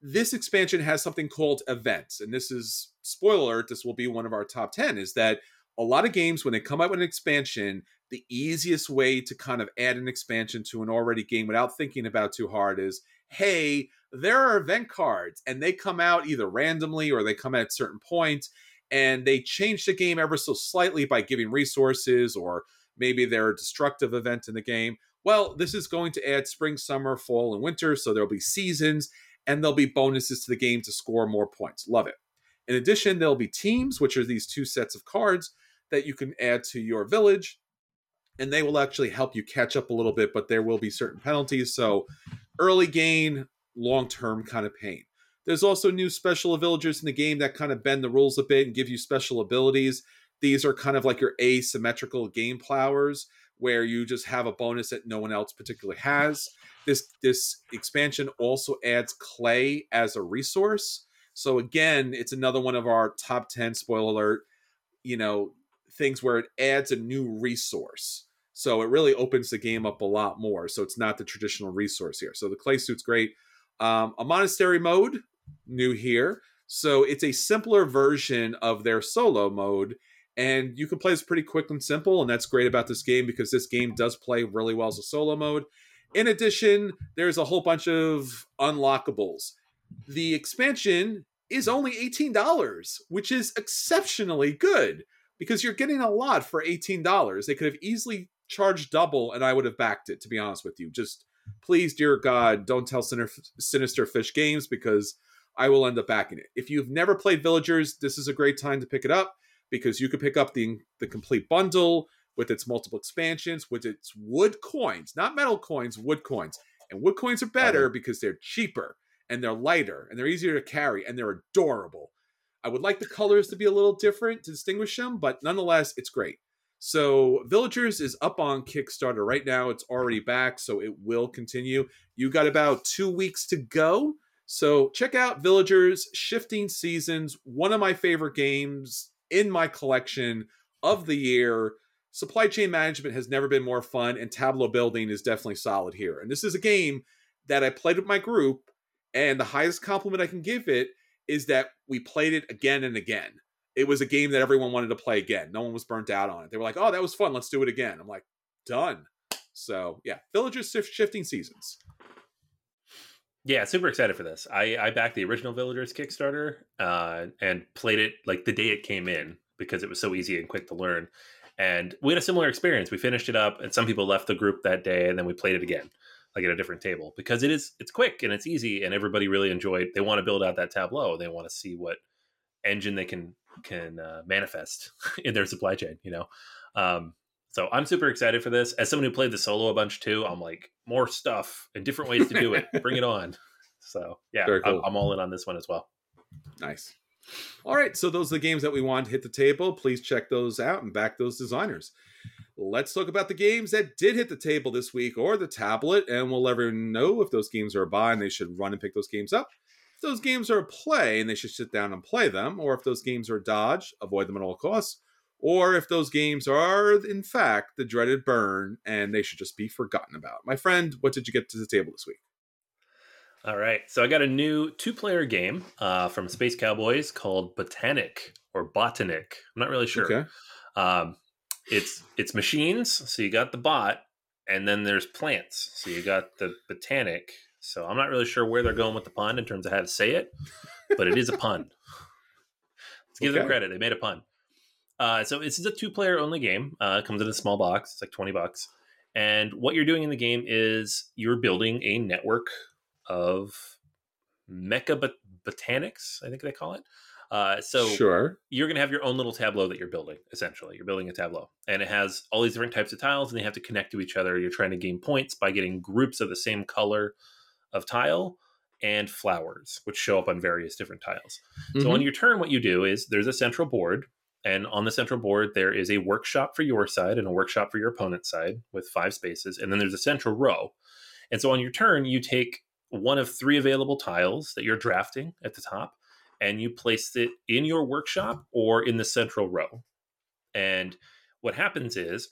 this expansion has something called events. And this is spoiler alert, this will be one of our top 10, is that a lot of games, when they come out with an expansion, the easiest way to kind of add an expansion to an already game without thinking about too hard is, hey, there are event cards and they come out either randomly or they come at certain points and they change the game ever so slightly by giving resources or maybe they're a destructive event in the game. Well, this is going to add spring, summer, fall, and winter, so there'll be seasons and there'll be bonuses to the game to score more points. Love it. In addition, there'll be teams, which are these two sets of cards that you can add to your village, and they will actually help you catch up a little bit, but there will be certain penalties. So, early gain, long term kind of pain. There's also new special villagers in the game that kind of bend the rules a bit and give you special abilities. These are kind of like your asymmetrical game plowers, where you just have a bonus that no one else particularly has. This this expansion also adds clay as a resource. So again, it's another one of our top 10 spoiler alert, you know, things where it adds a new resource. So it really opens the game up a lot more. So it's not the traditional resource here. So the clay suit's great. Um, a monastery mode, new here. So it's a simpler version of their solo mode. And you can play this pretty quick and simple. And that's great about this game because this game does play really well as a solo mode. In addition, there's a whole bunch of unlockables. The expansion is only $18, which is exceptionally good because you're getting a lot for $18. They could have easily charged double and I would have backed it, to be honest with you. Just please, dear God, don't tell Sinister Fish Games because I will end up backing it. If you've never played Villagers, this is a great time to pick it up because you could pick up the, the complete bundle with its multiple expansions, with its wood coins, not metal coins, wood coins. And wood coins are better because they're cheaper and they're lighter and they're easier to carry and they're adorable. I would like the colors to be a little different to distinguish them, but nonetheless, it's great. So, Villagers is up on Kickstarter right now. It's already back, so it will continue. You got about two weeks to go. So, check out Villagers Shifting Seasons, one of my favorite games in my collection of the year. Supply chain management has never been more fun, and tableau building is definitely solid here. And this is a game that I played with my group, and the highest compliment I can give it is that we played it again and again it was a game that everyone wanted to play again. No one was burnt out on it. They were like, "Oh, that was fun. Let's do it again." I'm like, "Done." So yeah, Villagers shifting seasons. Yeah, super excited for this. I I backed the original Villagers Kickstarter uh, and played it like the day it came in because it was so easy and quick to learn. And we had a similar experience. We finished it up, and some people left the group that day, and then we played it again, like at a different table, because it is it's quick and it's easy, and everybody really enjoyed. They want to build out that tableau. They want to see what engine they can can uh, manifest in their supply chain. You know, um, so I'm super excited for this. As someone who played the solo a bunch too, I'm like more stuff and different ways to do it. Bring it on. So yeah, cool. I'm, I'm all in on this one as well. Nice. All right, so those are the games that we want to hit the table. Please check those out and back those designers. Let's talk about the games that did hit the table this week or the tablet, and we'll let everyone know if those games are a buy and they should run and pick those games up if those games are a play and they should sit down and play them, or if those games are a dodge, avoid them at all costs, or if those games are, in fact, the dreaded burn and they should just be forgotten about. My friend, what did you get to the table this week? All right. So I got a new two player game uh, from Space Cowboys called Botanik or Botanik. I'm not really sure. Okay. Um, it's it's machines. So you got the bot, and then there's plants. So you got the botanic, so I'm not really sure where they're going with the pun in terms of how to say it, but it is a pun. Let's give okay. them credit. They made a pun. Uh, so this is a two player only game. Uh, it comes in a small box. It's like 20 bucks. And what you're doing in the game is you're building a network of mecha bot- botanics, I think they call it. Uh, so sure. you're going to have your own little tableau that you're building. Essentially, you're building a tableau, and it has all these different types of tiles, and they have to connect to each other. You're trying to gain points by getting groups of the same color of tile and flowers, which show up on various different tiles. Mm-hmm. So on your turn, what you do is there's a central board, and on the central board there is a workshop for your side and a workshop for your opponent's side with five spaces, and then there's a central row. And so on your turn, you take one of three available tiles that you're drafting at the top, and you place it in your workshop or in the central row. And what happens is,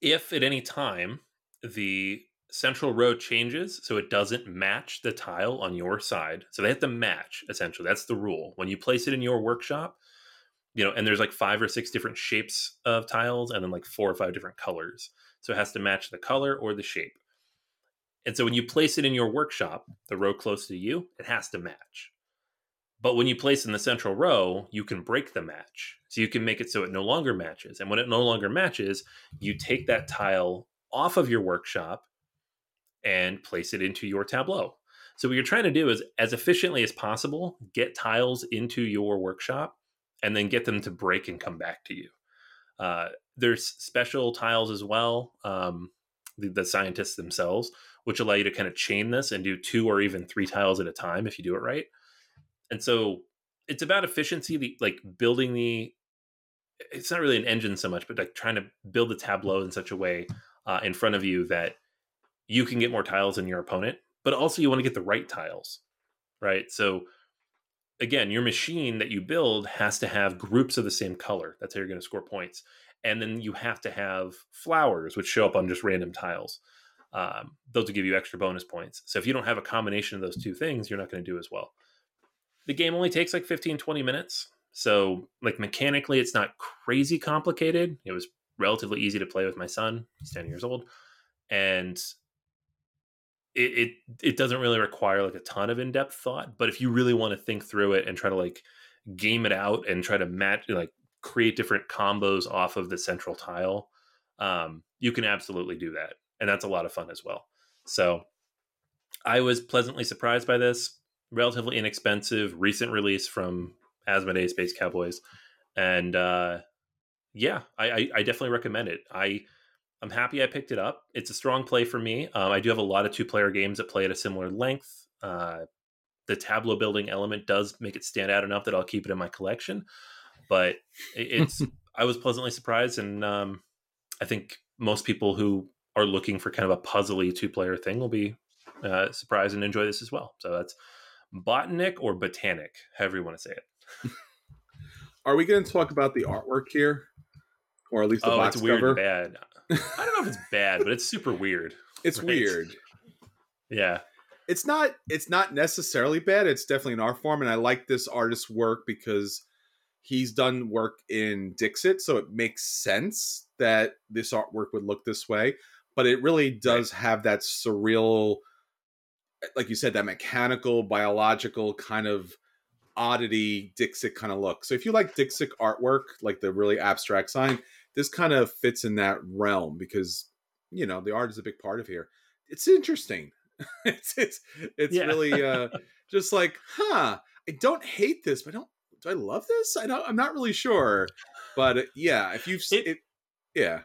if at any time the central row changes so it doesn't match the tile on your side. So they have to match essentially. That's the rule. When you place it in your workshop, you know, and there's like five or six different shapes of tiles and then like four or five different colors. So it has to match the color or the shape. And so when you place it in your workshop, the row close to you, it has to match. But when you place in the central row, you can break the match. So you can make it so it no longer matches. And when it no longer matches, you take that tile off of your workshop and place it into your Tableau. So what you're trying to do is as efficiently as possible, get tiles into your workshop and then get them to break and come back to you. Uh, there's special tiles as well, um, the, the, scientists themselves, which allow you to kind of chain this and do two or even three tiles at a time if you do it right. And so it's about efficiency, the, like building the. It's not really an engine so much, but like trying to build the tableau in such a way uh, in front of you that you can get more tiles than your opponent, but also you want to get the right tiles, right? So again, your machine that you build has to have groups of the same color. That's how you're going to score points. And then you have to have flowers, which show up on just random tiles. Um, those will give you extra bonus points. So if you don't have a combination of those two things, you're not going to do as well. The game only takes like 15, 20 minutes. So, like, mechanically, it's not crazy complicated. It was relatively easy to play with my son. He's 10 years old. And it, it it doesn't really require like a ton of in-depth thought but if you really want to think through it and try to like game it out and try to match like create different combos off of the central tile um, you can absolutely do that and that's a lot of fun as well. So i was pleasantly surprised by this relatively inexpensive recent release from asmodee space cowboys and uh, yeah I, I, I definitely recommend it. I I'm happy I picked it up. It's a strong play for me. Um, I do have a lot of two player games that play at a similar length. Uh, the tableau building element does make it stand out enough that I'll keep it in my collection. But it's I was pleasantly surprised, and um, I think most people who are looking for kind of a puzzly two player thing will be uh, surprised and enjoy this as well. So that's Botanik or Botanik, however you want to say it. Are we going to talk about the artwork here, or at least the oh, box it's weird cover? and bad. I don't know if it's bad, but it's super weird. It's Right. weird. Yeah. It's not. It's not necessarily bad. It's definitely an art form, and I like this artist's work because he's done work in Dixit, so it makes sense that this artwork would look this way. But it really does have that surreal, like you said, that mechanical, biological kind of oddity Dixit kind of look. So if you like Dixit artwork, like the really abstract sign, this kind of fits in that realm because you know the art is a big part of here. It's interesting. it's it's it's Yeah. really uh just like, huh, I don't hate this, but I don't do I love this? I don't I'm not really sure. But uh, yeah, if you've It- it, yeah.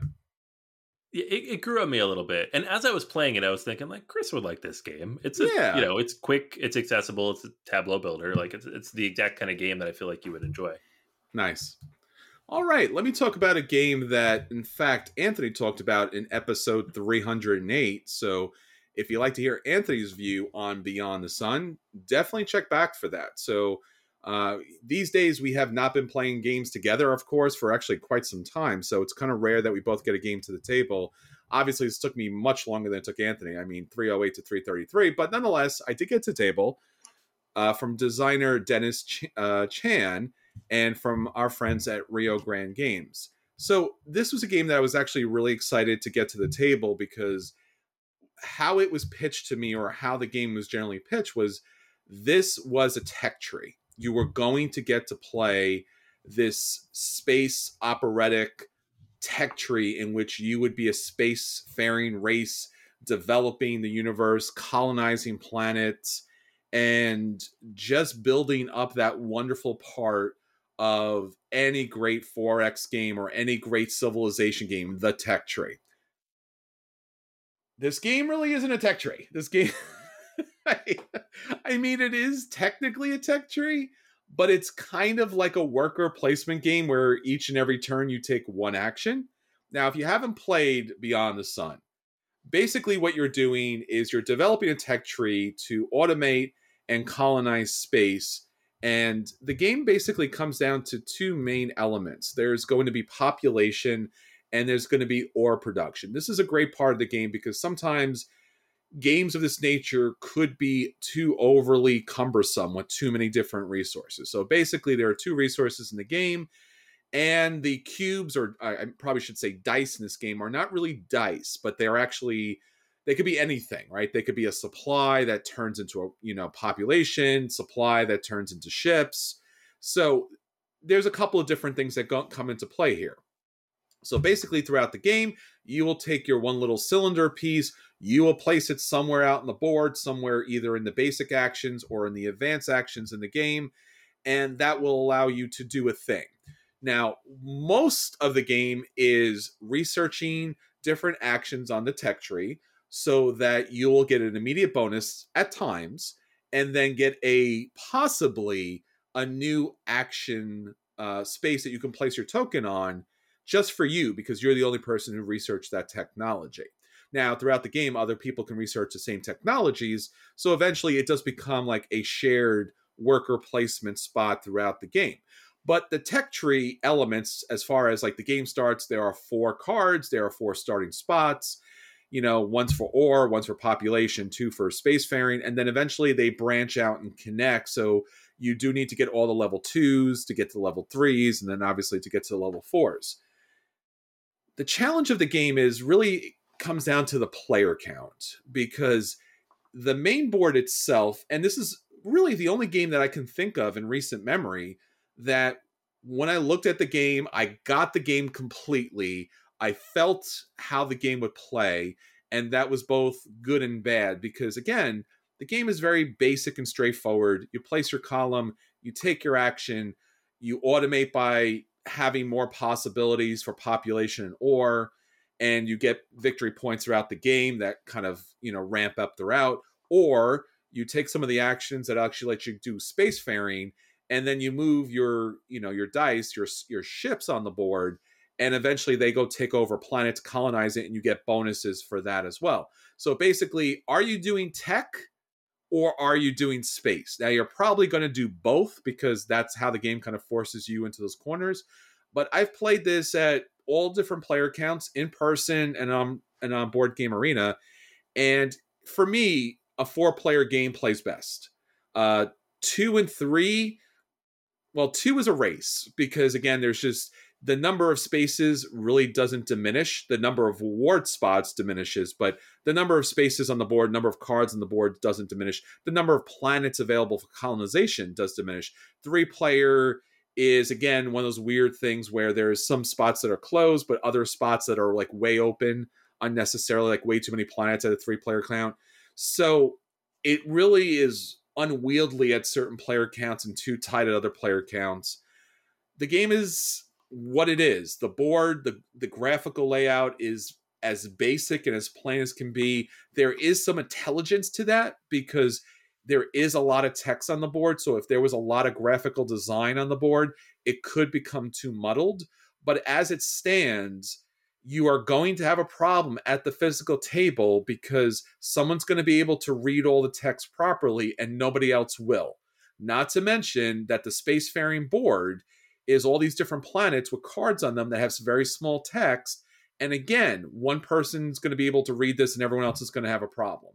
Yeah, It, it grew on me a little bit, and as I was playing it, I was thinking like Chris would like this game. It's a, Yeah. you know, it's quick, it's accessible, it's a tableau builder. Like it's it's the exact kind of game that I feel like you would enjoy. Nice. All right, let me talk about a game that, in fact, Anthony talked about in episode 308. So, if you'd like to hear Anthony's view on Beyond the Sun, definitely check back for that. So, uh, these days we have not been playing games together, of course, for actually quite some time. So, it's kind of rare that we both get a game to the table. Obviously, this took me much longer than it took Anthony. I mean, 308 to 333, but nonetheless, I did get to table uh, from designer Dennis Ch- uh, Chan and from our friends at Rio Grande Games. So this was a game that I was actually really excited to get to the table because how it was pitched to me or how the game was generally pitched was this was a tech tree. You were going to get to play this space operatic tech tree in which you would be a space-faring race developing the universe, colonizing planets, and just building up that wonderful part of any great 4X game or any great civilization game, the tech tree. This game really isn't a tech tree. This game, I, I mean, it is technically a tech tree, but it's kind of like a worker placement game where each and every turn you take one action. Now, if you haven't played Beyond the Sun, basically what you're doing is you're developing a tech tree to automate and colonize space. And the game basically comes down to two main elements there's going to be population and there's going to be ore production. This is a great part of the game because sometimes games of this nature could be too overly cumbersome with too many different resources. So basically, there are two resources in the game, and the cubes, or I probably should say dice in this game, are not really dice, but they're actually they could be anything, right? They could be a supply that turns into a you know population, supply that turns into ships. So there's a couple of different things that go, come into play here. So basically, throughout the game, you will take your one little cylinder piece, you will place it somewhere out on the board, somewhere either in the basic actions or in the advanced actions in the game, and that will allow you to do a thing. Now, most of the game is researching different actions on the tech tree so that you'll get an immediate bonus at times and then get a possibly a new action uh, space that you can place your token on just for you because you're the only person who researched that technology. Now, throughout the game, other people can research the same technologies. So eventually it does become like a shared worker placement spot throughout the game. But the tech tree elements, as far as like the game starts, there are four cards, there are four starting spots. You know, one's for ore, one's for population, two for spacefaring, and then eventually they branch out and connect. So you do need to get all the level twos to get to level threes, and then obviously to get to level fours. The challenge of the game is really comes down to the player count because the main board itself, and this is really the only game that I can think of in recent memory that when I looked at the game, I got the game completely. I felt how the game would play, and that was both good and bad because, again, the game is very basic and straightforward. You place your column, you take your action, you automate by having more possibilities for population and ore, and you get victory points throughout the game that kind of you know ramp up throughout. Or you take some of the actions that actually let you do spacefaring, and then you move your you know your dice, your your ships on the board, and eventually they go take over planets, colonize it, and you get bonuses for that as well. So basically, are you doing tech? or are you doing space? Now, you're probably going to do both because that's how the game kind of forces you into those corners. But I've played this at all different player counts in person and on and on board game arena, and for me, a four player game plays best. Uh, two and three, well, two is a race because again, there's just the number of spaces really doesn't diminish. The number of ward spots diminishes, but the number of spaces on the board, number of cards on the board doesn't diminish. The number of planets available for colonization does diminish. Three player is again one of those weird things where there's some spots that are closed, but other spots that are like way open unnecessarily, like way too many planets at a three player count. So it really is unwieldy at certain player counts and too tight at other player counts. The game is what it is. The board, the the graphical layout is as basic and as plain as can be. There is some intelligence to that because there is a lot of text on the board. So if there was a lot of graphical design on the board, it could become too muddled. But as it stands, you are going to have a problem at the physical table because someone's going to be able to read all the text properly and nobody else will. Not to mention that the spacefaring board is all these different planets with cards on them that have very small text. And again, one person's going to be able to read this and everyone else is going to have a problem.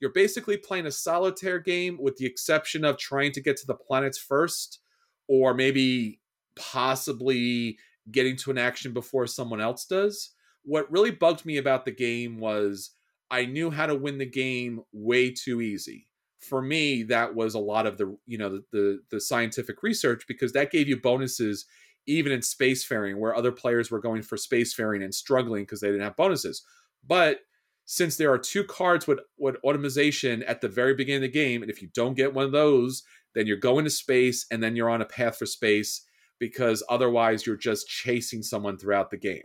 You're basically playing a solitaire game with the exception of trying to get to the planets first, or maybe possibly getting to an action before someone else does. What really bugged me about the game was I knew how to win the game way too easy for me that was a lot of the you know the, the, the scientific research because that gave you bonuses even in spacefaring where other players were going for spacefaring and struggling because they didn't have bonuses but since there are two cards with, with automation at the very beginning of the game and if you don't get one of those then you're going to space and then you're on a path for space because otherwise you're just chasing someone throughout the game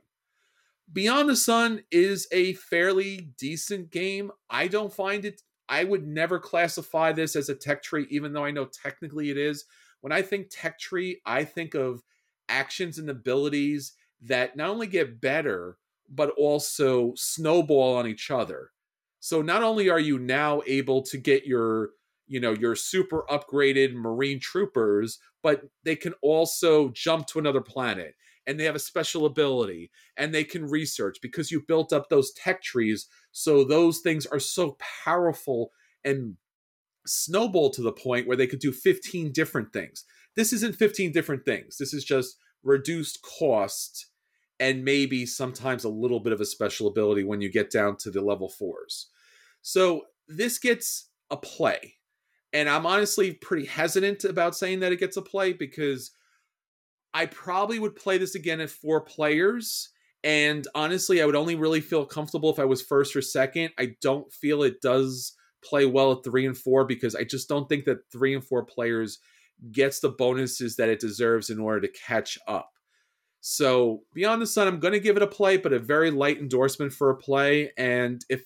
Beyond the Sun is a fairly decent game. I don't find it I would never classify this as a tech tree, even though I know technically it is. When I think tech tree, I think of actions and abilities that not only get better, but also snowball on each other. So not only are you now able to get your, you know, your super upgraded marine troopers, but they can also jump to another planet and they have a special ability and they can research because you built up those tech trees so those things are so powerful and snowball to the point where they could do 15 different things. This isn't 15 different things. This is just reduced cost and maybe sometimes a little bit of a special ability when you get down to the level fours. So this gets a play. And I'm honestly pretty hesitant about saying that it gets a play because I probably would play this again at four players and honestly, I would only really feel comfortable if I was first or second. I don't feel it does play well at three and four because I just don't think that three and four players gets the bonuses that it deserves in order to catch up. So beyond the sun, I'm going to give it a play, but a very light endorsement for a play. And if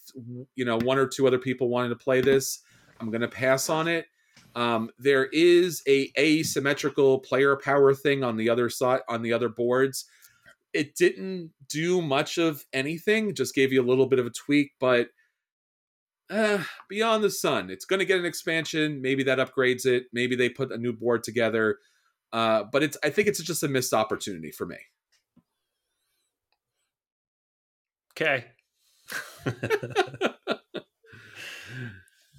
you know one or two other people wanted to play this, I'm going to pass on it. Um, there is a asymmetrical player power thing on the other side on the other boards it didn't do much of anything, just gave you a little bit of a tweak, but uh, beyond the sun, it's going to get an expansion. Maybe that upgrades it. Maybe they put a new board together. Uh, but it's I think it's just a missed opportunity for me. Okay.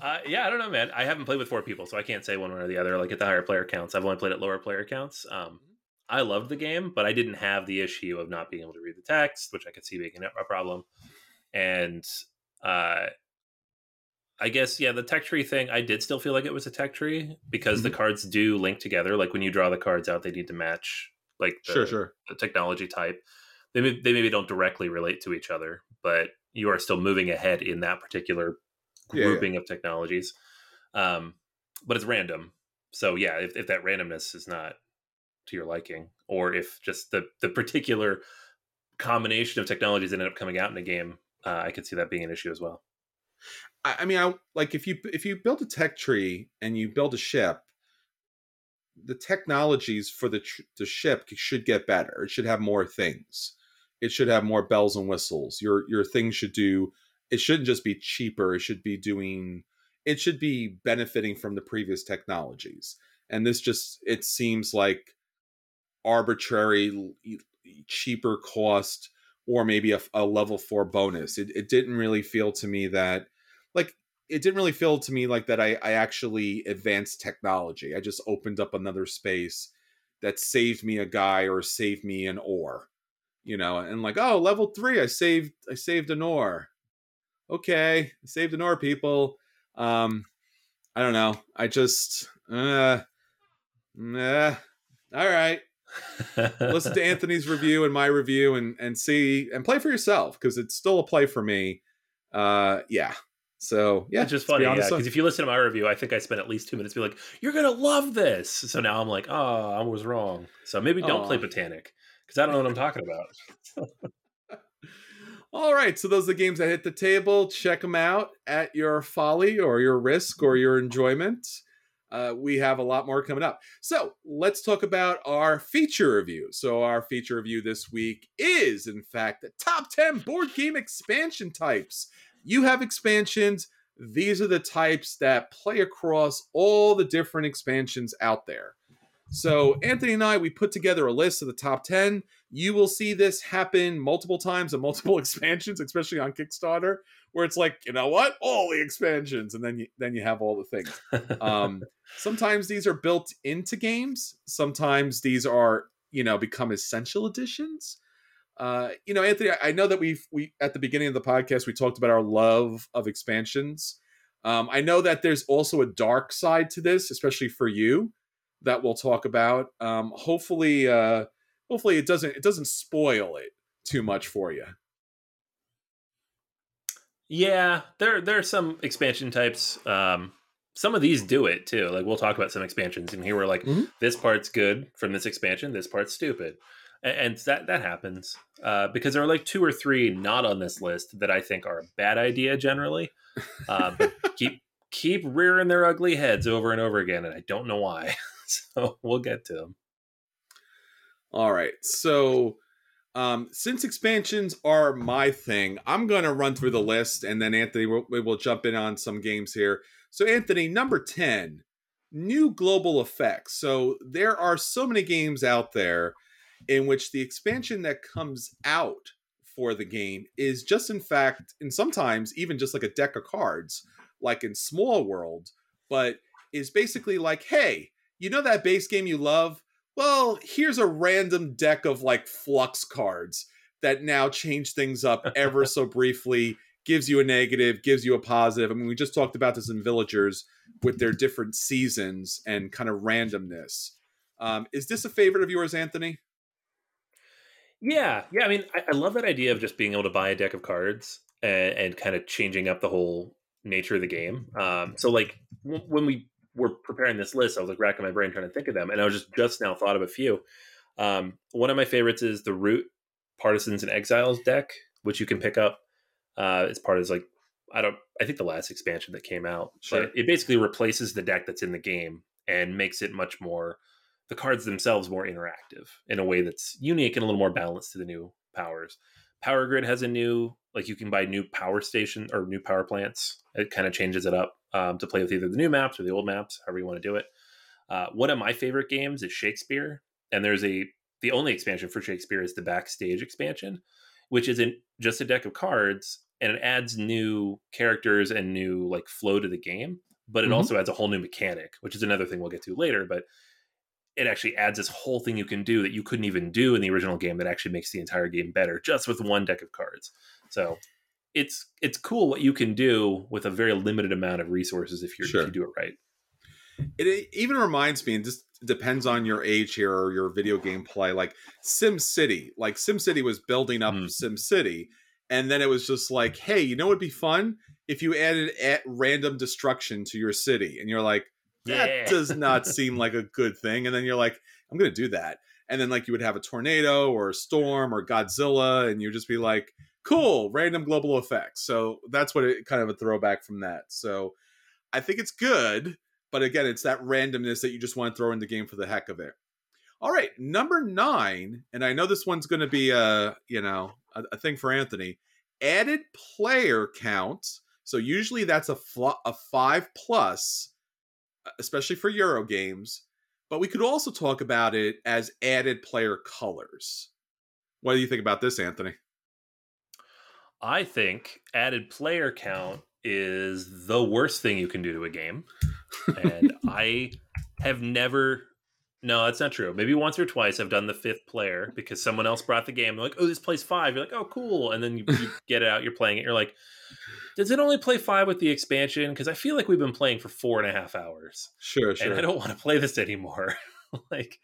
Uh, yeah, I don't know, man. I haven't played with four people, so I can't say one way or the other. Like at the higher player counts, I've only played at lower player counts. Um, I loved the game, but I didn't have the issue of not being able to read the text, which I could see making a problem. And uh, I guess yeah, the tech tree thing. I did still feel like it was a tech tree because mm-hmm. the cards do link together. Like when you draw the cards out, they need to match like the, sure, sure. the technology type. They may, they maybe don't directly relate to each other, but you are still moving ahead in that particular grouping yeah, yeah. of technologies. Um, but it's random, so yeah, if, if that randomness is not to your liking, or if just the the particular combination of technologies that end up coming out in a game, uh, I could see that being an issue as well. I, mean, I like if you if you build a tech tree and you build a ship, the technologies for the tr- the ship should get better. It should have more things. It should have more bells and whistles. Your your thing should do. It shouldn't just be cheaper. It should be doing. It should be benefiting from the previous technologies. And this just it seems like arbitrary, cheaper cost, or maybe a, a level four bonus. It, it didn't really feel to me that like it didn't really feel to me like that I, I actually advanced technology. I just opened up another space that saved me a guy or saved me an ore. You know, and like, oh, level three, I saved I saved an ore. Okay, save the an ore, people. Um, I don't know. I just uh, uh all right. Listen to Anthony's review and my review and and see and play for yourself because it's still a play for me. Uh, yeah, so yeah, it's just funny, yeah. Because if you listen to my review, I think I spent at least two minutes be like, "You're gonna love this." So now I'm like, "Oh, I was wrong." So maybe don't Aww. play Botanik because I don't know what I'm talking about. All right, so those are the games that hit the table. Check them out at your folly or your risk or your enjoyment. Uh, we have a lot more coming up. So let's talk about our feature review. So our feature review this week is, in fact, the top 10 board game expansion types you have expansions. These are the types that play across all the different expansions out there. So, Anthony and I, we put together a list of the top 10. You will see this happen multiple times and multiple expansions, especially on Kickstarter, where it's like, you know what? All the expansions. And then you, then you have all the things. Um, sometimes these are built into games. Sometimes these are, you know, become essential editions. Uh, you know, Anthony, I know that we've we at the beginning of the podcast we talked about our love of expansions. Um, I know that there's also a dark side to this, especially for you, that we'll talk about. Um, hopefully, uh, hopefully it doesn't it doesn't spoil it too much for you. Yeah, there there are some expansion types. Um, some of these do it too. Like we'll talk about some expansions, and here we're like, mm-hmm. this part's good from this expansion. This part's stupid and that that happens uh, because there are like two or three not on this list that I think are a bad idea generally, uh, but keep keep rearing their ugly heads over and over again, and I don't know why. so we'll get to them. All right, so um, since expansions are my thing, I'm going to run through the list, and then Anthony will, we will jump in on some games here. So Anthony, number ten, new global effects. So there are so many games out there in which the expansion that comes out for the game is just in fact and sometimes even just like a deck of cards like in small world but is basically like hey you know that base game you love well here's a random deck of like flux cards that now change things up ever so briefly gives you a negative gives you a positive i mean we just talked about this in villagers with their different seasons and kind of randomness um, is this a favorite of yours anthony yeah, yeah. I mean, I, I, love that idea of just being able to buy a deck of cards and, and kind of changing up the whole nature of the game. Um, so, like w- when we were preparing this list, I was like racking my brain trying to think of them, and I was just just now thought of a few. Um, one of my favorites is the Root Partisans and Exiles deck, which you can pick up. Uh, it's part of like I don't I think the last expansion that came out, sure. but it basically replaces the deck that's in the game and makes it much more the cards themselves more interactive in a way that's unique and a little more balanced to the new powers. Power Grid has a new like you can buy new power station or new power plants. It kind of changes it up um, to play with either the new maps or the old maps, however you want to do it. Uh, one of my favorite games is Shakespeare, and there's a the only expansion for Shakespeare is the backstage expansion, which isn't just a deck of cards and it adds new characters and new like flow to the game, but it mm-hmm. also adds a whole new mechanic, which is another thing we'll get to later. But it actually adds this whole thing you can do that you couldn't even do in the original game that actually makes the entire game better just with one deck of cards. So it's it's cool what you can do with a very limited amount of resources if, you're, Sure. if you do it right. It, it even reminds me, and just depends on your age here or your video game play. Like Sim City, like Sim City was building up Mm. Sim City, and then it was just like, hey, you know what'd be fun if you added at random destruction to your city, and you're like, that Yeah. does not seem like a good thing, and then you're like, I'm gonna do that, and then like you would have a tornado or a storm or Godzilla, and you'd just be like, cool, random global effects. So that's what it kind of a throwback from that. So I think it's good but again, it's that randomness that you just want to throw in the game for the heck of it. All right, number nine, and I know this one's going to be a you know a, a thing for Anthony. Added player count. So usually that's a fl- a five plus, Uh, especially for Euro games. But we could also talk about it as added player colors. What do you think about this, Anthony? I think added player count is the worst thing you can do to a game. And I have never no, that's not true. Maybe once or twice I've done the fifth player because someone else brought the game. They're like, oh, this plays five. You're like, oh, cool. And then you, you get it out, you're playing it. You're like, does it only play five with the expansion? Because I feel like we've been playing for four and a half hours. Sure, sure. and I don't want to play this anymore. like,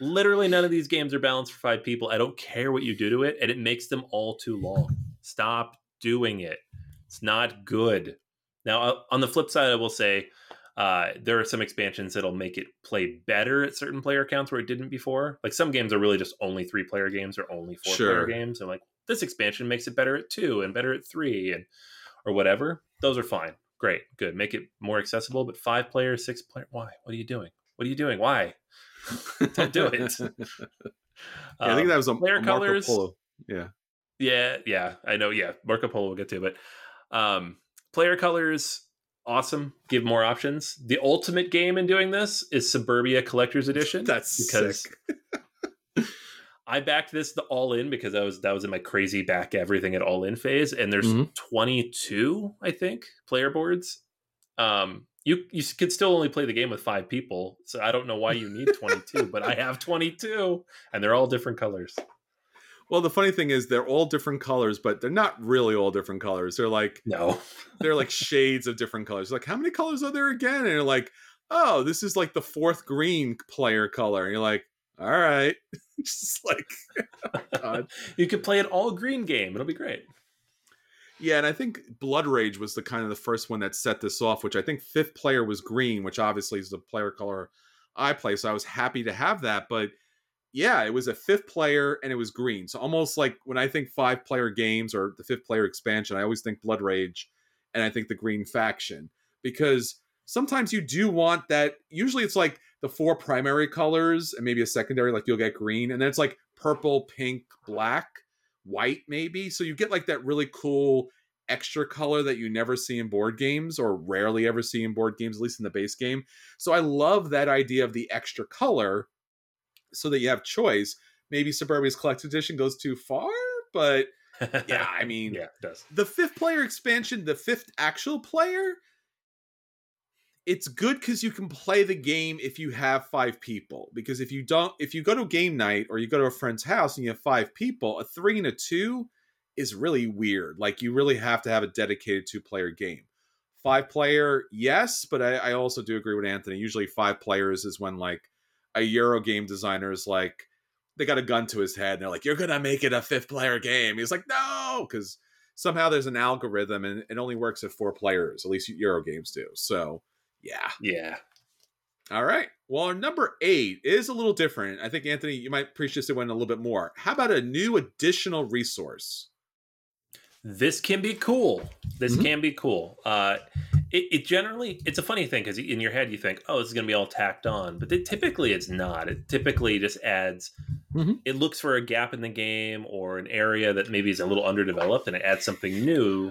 literally, none of these games are balanced for five people. I don't care what you do to it, and it makes them all too long. Stop doing it. It's not good. Now, uh, on the flip side, I will say uh, there are some expansions that'll make it play better at certain player counts where it didn't before. Like some games are really just only three player games or only four Sure. player games, and like this expansion makes it better at two and better at three and or whatever. Those are fine, great, good. Make it more accessible. But five players, six player, why? What are you doing? What are you doing? Why? Don't do it. Yeah, I think Um, that was a player Marco colors- Polo. Yeah. yeah, yeah, I know. Yeah, Marco Polo we'll get to, but um, player colors, awesome. Give more options. The ultimate game in doing this is Suburbia Collector's Edition. That's because sick. I backed this the all in because I was that was in my crazy back everything at all in phase, and there's Mhm. 22, I think, player boards. Um, you you could still only play the game with five people, so I don't know why you need 22, but I have 22, and they're all different colors. Well, the funny thing is they're all different colors, but they're not really all different colors. They're like No, they're like shades of different colors. Like, how many colors are there again? And you're like, oh, this is like the fourth green player color. And you're like, all right. Just like oh God. you could play an all green game. It'll be great. Yeah, and I think Blood Rage was the kind of the first one that set this off, which I think fifth player was green, which obviously is the player color I play. So I was happy to have that. But yeah, it was a fifth player and it was green. So almost like when I think five player games or the fifth player expansion, I always think Blood Rage and I think the green faction. Because sometimes you do want that usually it's like the four primary colors and maybe a secondary, like you'll get green, and then it's like purple, pink, black white maybe. So you get like that really cool extra color that you never see in board games or rarely ever see in board games at least in the base game. So i love that idea of the extra color so that you have choice. Maybe suburbia's collector's edition goes too far but yeah i mean yeah, it does. the fifth player expansion, the fifth actual player, it's good because you can play the game if you have five people. Because if you don't, if you go to a game night or you go to a friend's house and you have five people, a three and a two is really weird. Like you really have to have a dedicated two player game. Five player, yes, but I, I also do agree with Anthony. Usually five players is when like a Euro game designer is like, they got a gun to his head and they're like, You're gonna make it a fifth player game. He's like, No, because somehow there's an algorithm and it only works at four players. At least Euro games do. So yeah. Yeah. All right. Well, our number eight is a little different. I think Anthony, you might appreciate this one a little bit more. How about a new additional resource? this can be cool. This Mhm. can be cool. Uh, it, it generally it's a funny thing because in your head you think, oh, this is going to be all tacked on, but it, typically it's not. It typically just adds. Mhm. It looks for a gap in the game or an area that maybe is a little underdeveloped, and it adds something new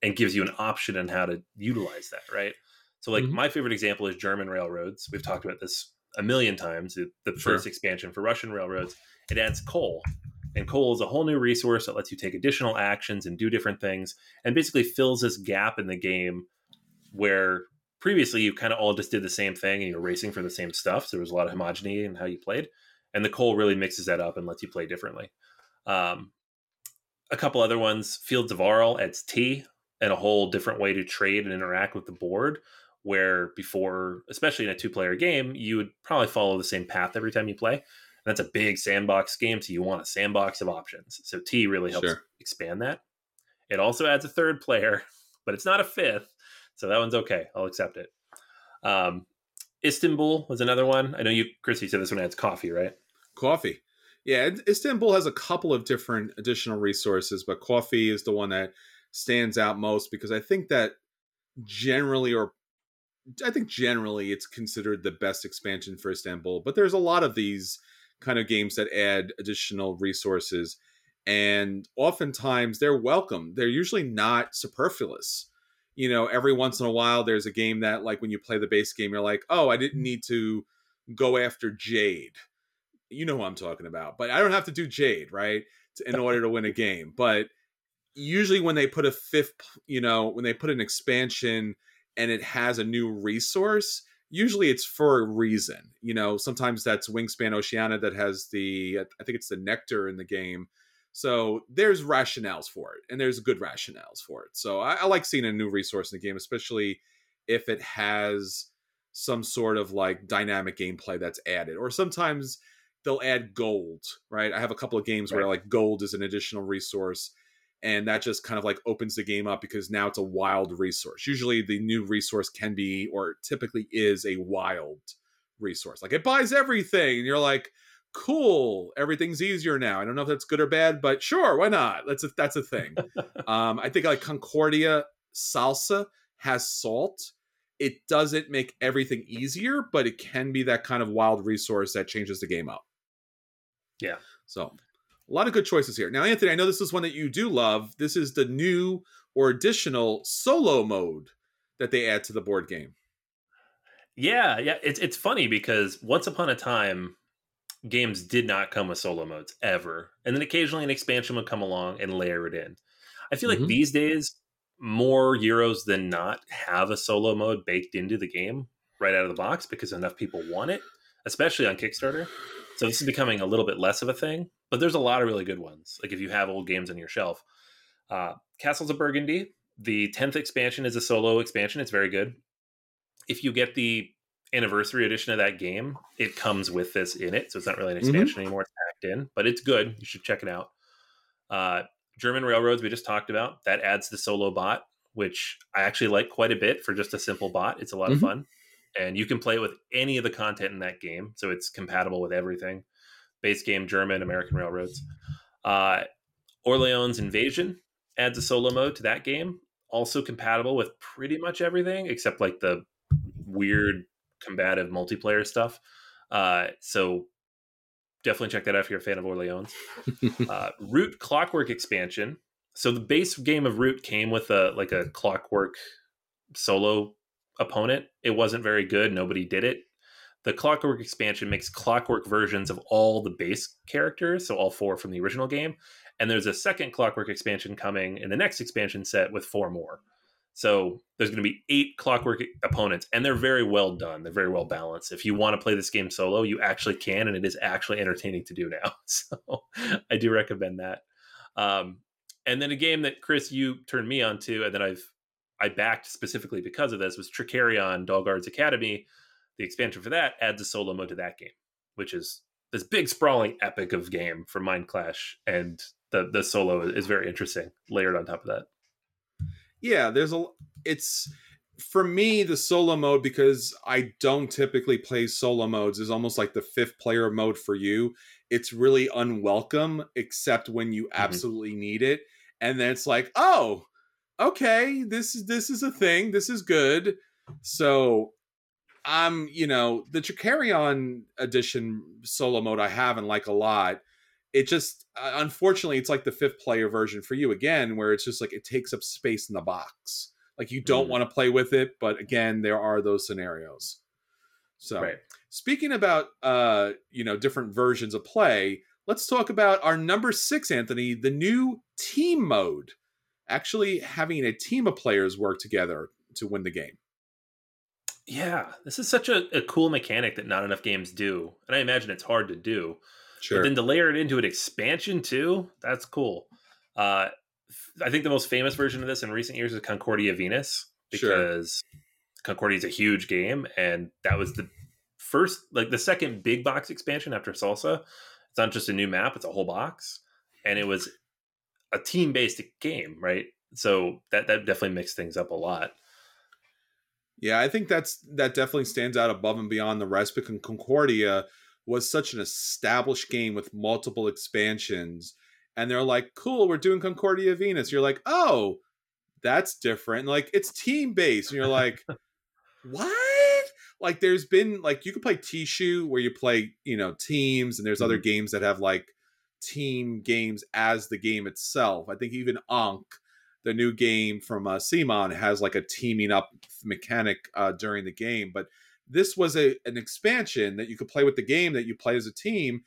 and gives you an option on how to utilize that. Right. So, like Mhm. my favorite example is German railroads. We've talked about this a million times. The the Sure. first expansion for Russian railroads, it adds coal. And coal is a whole new resource that lets you take additional actions and do different things and basically fills this gap in the game where previously you kind of all just did the same thing and you're racing for the same stuff. So there was a lot of homogeneity in how you played. And the coal really mixes that up and lets you play differently. Um, a couple other ones. Fields of Arle adds Tea and a whole different way to trade and interact with the board. Where before, especially in a two player game, you would probably follow the same path every time you play. And that's a big sandbox game, so you want a sandbox of options. So Tea really helps sure. expand that. It also adds a third player, but it's not a fifth. So that one's okay. I'll accept it. Um, Istanbul was another one. I know you, Chris, you said this one adds coffee, right? Coffee. Yeah, Istanbul has a couple of different additional resources, but coffee is the one that stands out most because I think that generally, or I think generally, it's considered the best expansion for Istanbul. But there's a lot of these kind of games that add additional resources, and oftentimes they're welcome. They're usually not superfluous you know, every once in a while there's a game that like when you play the base game, you're like, oh, I didn't mm-hmm. need to go after Jade. You know who I'm talking about. But I don't have to do Jade, right? In order to win a game. But usually when they put a fifth, you know, when they put an expansion and it has a new resource, usually it's for a reason. You know, sometimes that's Wingspan Oceania that has the I think it's the nectar in the game so there's rationales for it, and there's good rationales for it. So I, I, like seeing a new resource in the game, especially if it has some sort of like dynamic gameplay that's added. Or sometimes they'll add gold, right? I have a couple of games right. where like gold is an additional resource, and that just kind of like opens the game up because now it's a wild resource. Usually the new resource can be, or typically is, a wild resource. Like it buys everything, and you're like cool everything's easier now. I don't know if that's good or bad but sure why not? That's a that's a thing. Um i think like concordia salsa has salt. It doesn't make everything easier but it can be that kind of wild resource that changes the game up. Yeah. So a lot of good choices here now anthony i know this is one that you do love this is the new or additional solo mode that they add to the board game yeah yeah it's, it's funny because once upon a time games did not come with solo modes ever. And then occasionally an expansion would come along and layer it in. I feel mm-hmm. like these days, more Euros than not have a solo mode baked into the game right out of the box because enough people want it, especially on Kickstarter. So this is becoming a little bit less of a thing, but there's a lot of really good ones. Like if you have old games on your shelf, uh, Castles of Burgundy, the 10th expansion is a solo expansion. It's very good. If you get the anniversary edition of that game, it comes with this in it. So it's not really an mm-hmm. expansion mm-hmm. anymore. It's packed in, but it's good. You should check it out. Uh, German Railroads, we just talked about. That adds the solo bot, which I actually like quite a bit for just a simple bot. It's a lot mm-hmm. of fun. And you can play it with any of the content in that game. So it's compatible with everything base game, German, American Railroads. Uh, Orleans Invasion adds a solo mode to that game. Also compatible with pretty much everything except like the weird combative multiplayer stuff. Uh, so definitely check that out if you're a fan of Orleans. uh, Root Clockwork expansion. So the base game of Root came with a like a Clockwork solo opponent. It wasn't very good. Nobody did it. The Clockwork expansion makes Clockwork versions of all the base characters, so all four from the original game. And there's a second Clockwork expansion coming in the next expansion set with four more. So there's going to be eight clockwork opponents, and they're very well done. They're very well balanced. If you want to play this game solo, you actually can, and it is actually entertaining to do now. So I do recommend that. Um, and then a game that Chris you turned me on to, and then I've I backed specifically because of this was Trickerion Dahlgaard's Academy. The expansion for that adds a solo mode to that game, which is this big sprawling epic of game for Mindclash, and the the solo is very interesting layered on top of that. Yeah there's a it's for me the solo mode because i don't typically play solo modes is almost like the fifth player mode for you. It's really unwelcome except when you mm-hmm. absolutely need it. And then it's like oh okay this is this is a thing this is good. So i'm you know the Trickerion edition solo mode i have and like a lot it just uh, unfortunately it's like the fifth player version for you again where it's just like it takes up space in the box like you don't mm. want to play with it but again there are those scenarios so right. speaking about uh you know different versions of play let's talk about our number six anthony the new team mode actually having a team of players work together to win the game yeah this is such a, a cool mechanic that not enough games do and i imagine it's hard to do Sure. But then to layer it into an expansion too, that's cool. Uh, I think the most famous version of this in recent years is Concordia Venus because sure. Concordia is a huge game, and that was the first, like the second big box expansion after Salsa. It's not just a new map; it's a whole box, and it was a team based game, right? So that that definitely mixed things up a lot. Yeah, I think that's that definitely stands out above and beyond the rest. Because Concordia was such an established game with multiple expansions, and they're like, "Cool, we're doing Concordia Venus." You're like, "Oh, that's different." like it's team based, and you're like, "What?" Like there's been like you can play Tichu where you play you know teams, and there's mm-hmm. other games that have like team games as the game itself. I think even Ankh the new game from uh, CMON has like a teaming up mechanic uh, during the game, but this was a an expansion that you could play with the game that you play as a team,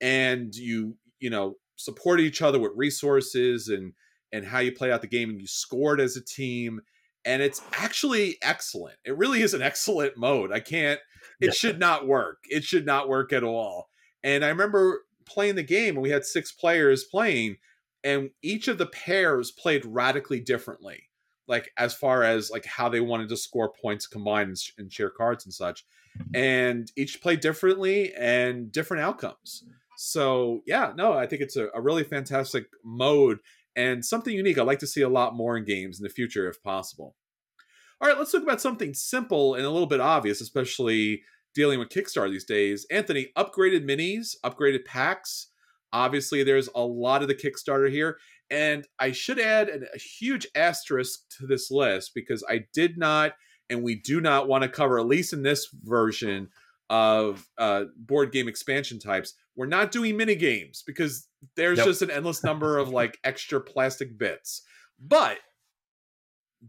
and you you know support each other with resources and and how you play out the game, and you scored as a team, and it's actually excellent. It really is an excellent mode. I can't. It should not work. It should not work at all. And I remember playing the game, and we had six players playing and each of the pairs played radically differently like as far as like how they wanted to score points combined and, share cards and such and each played differently and different outcomes. So yeah no i think it's a, a really fantastic mode and something unique. I'd like to see a lot more in games in the future if possible. All right let's talk about something simple and a little bit obvious especially dealing with kickstarter these days. Anthony upgraded minis upgraded packs Obviously, there's a lot of the Kickstarter here. And I should add a huge asterisk to this list because I did not and we do not want to cover, at least in this version of uh, board game expansion types, we're not doing mini games because there's nope. just an endless number of like extra plastic bits. But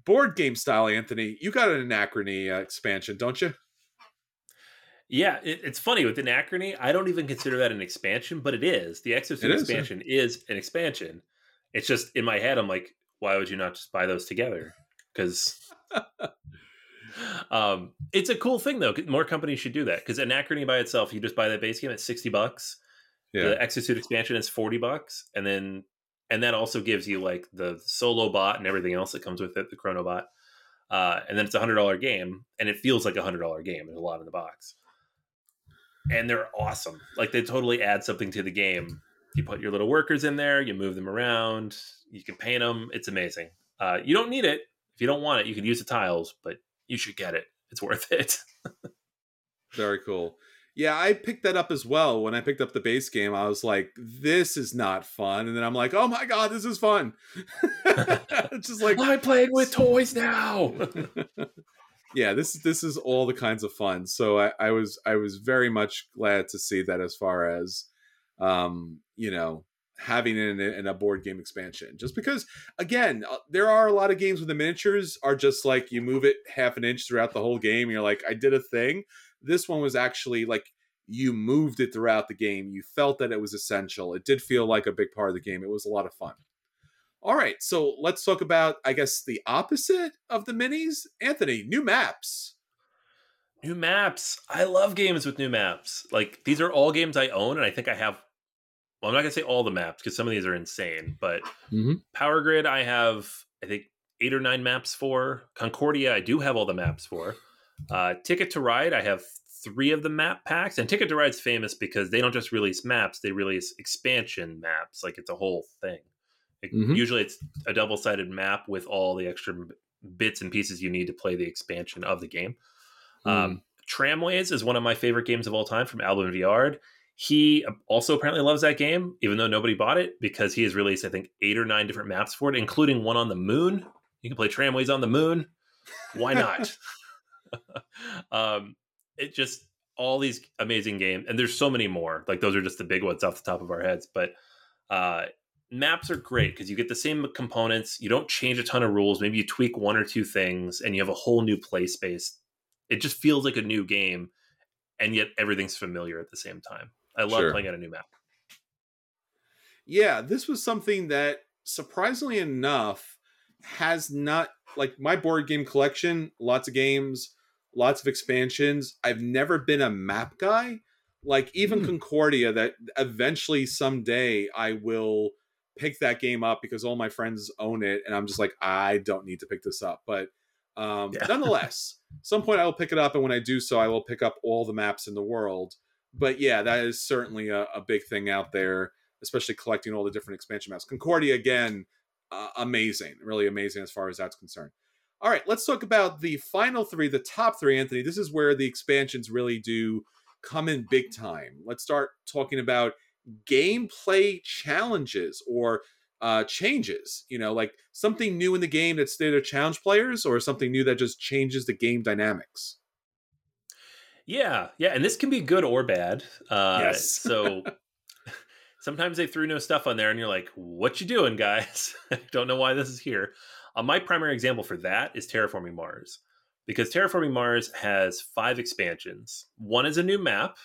board game style, Anthony, you got an Anachrony uh, expansion, don't you? Yeah, it, it's funny with Anachrony. I don't even consider that an expansion, but it is. The Exosuit expansion is an expansion. It's just in my head. I'm like, why would you not just buy those together? Because um, it's a cool thing though. More companies should do that because Anachrony by itself, you just buy that base game at sixty bucks. Yeah. The Exosuit expansion is forty bucks, and then and that also gives you like the solo bot and everything else that comes with it, the Chronobot. Uh, and then it's a hundred dollar game, and it feels like a hundred dollar game. There's a lot in the box and they're awesome. Like they totally add something to the game. You put your little workers in there, you move them around, you can paint them. It's amazing. Uh, you don't need it if you don't want it. You can use the tiles, but you should get it. It's worth it. Very cool. Yeah, I picked that up as well. When I picked up the base game, I was like, "This is not fun," and then I'm like, "Oh my god, this is fun!" it's just like I'm playing with toys now yeah, this this is all the kinds of fun. So I, I was I was very much glad to see that as far as um, you know having it in a, in a board game expansion. Just because again, uh, there are a lot of games where the miniatures are just like you move it half an inch throughout the whole game. you're like, I did a thing. This one was actually like you moved it throughout the game. You felt that it was essential. It did feel like a big part of the game. It was a lot of fun. All right, so let's talk about, I guess, the opposite of the minis. Anthony, new maps. New maps. I love games with new maps. Like these are all games I own, and I think I have. Well, I'm not gonna say all the maps because some of these are insane, but mm-hmm. Power Grid I have I think eight or nine maps for. Concordia I do have all the maps for. Uh, Ticket to Ride I have three of the map packs, and Ticket to Ride's famous because they don't just release maps; they release expansion maps. Like it's a whole thing. It, mm-hmm. Usually, it's a double sided map with all the extra bits and pieces you need to play the expansion of the game. Mm. Um, Tramways is one of my favorite games of all time from Alban Viard. He also apparently loves that game, even though nobody bought it, because he has released, I think, eight or nine different maps for it, including one on the moon. You can play Tramways on the moon. Why not? um, it just all these amazing games, and there's so many more. Like those are just the big ones off the top of our heads, but uh, maps are great because you get the same components. You don't change a ton of rules. Maybe you tweak one or two things, and you have a whole new play space. It just feels like a new game, and yet everything's familiar at the same time. I love sure. playing on a new map. Yeah, this was something that surprisingly enough has not like my board game collection. Lots of games, lots of expansions. I've never been a map guy. Like even mm. Concordia, that eventually someday I will pick that game up because all my friends own it, and I'm just like, I don't need to pick this up. But um, yeah. nonetheless, some point I will pick it up, and when I do so, I will pick up all the maps in the world. But yeah, that is certainly a, a big thing out there, especially collecting all the different expansion maps. Concordia again, uh, amazing, really amazing as far as that's concerned. All right, let's talk about the final three, the top three, Anthony. This is where the expansions really do come in big time. Let's start talking about gameplay challenges or uh, changes. You know, like something new in the game that's there to challenge players, or something new that just changes the game dynamics. Yeah, yeah, and this can be good or bad. Uh, yes. so sometimes they threw no stuff on there, and you're like, "What you doing, guys? I don't know why this is here." Uh, my primary example for that is Terraforming Mars, because Terraforming Mars has five expansions. One is a new map.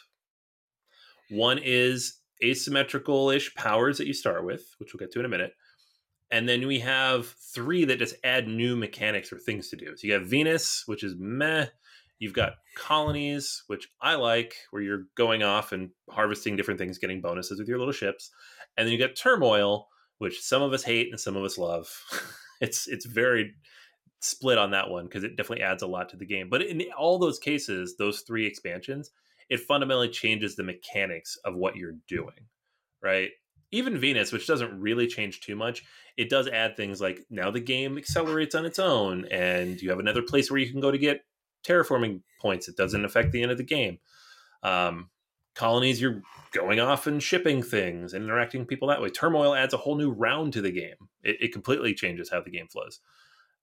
One is asymmetrical ish powers that you start with, which we'll get to in a minute. And then we have three that just add new mechanics or things to do. So you have Venus, which is meh. You've got colonies, which I like, where you're going off and harvesting different things, getting bonuses with your little ships. And then you got turmoil, which some of us hate and some of us love. it's it's very split on that one because it definitely adds a lot to the game. But in all those cases, those three expansions, it fundamentally changes the mechanics of what you're doing, right? Even Venus, which doesn't really change too much, it does add things like now the game accelerates on its own, and you have another place where you can go to get terraforming points. It doesn't affect the end of the game. Um, colonies, you're going off and shipping things and interacting with people that way. Turmoil adds a whole new round to the game. It, it completely changes how the game flows.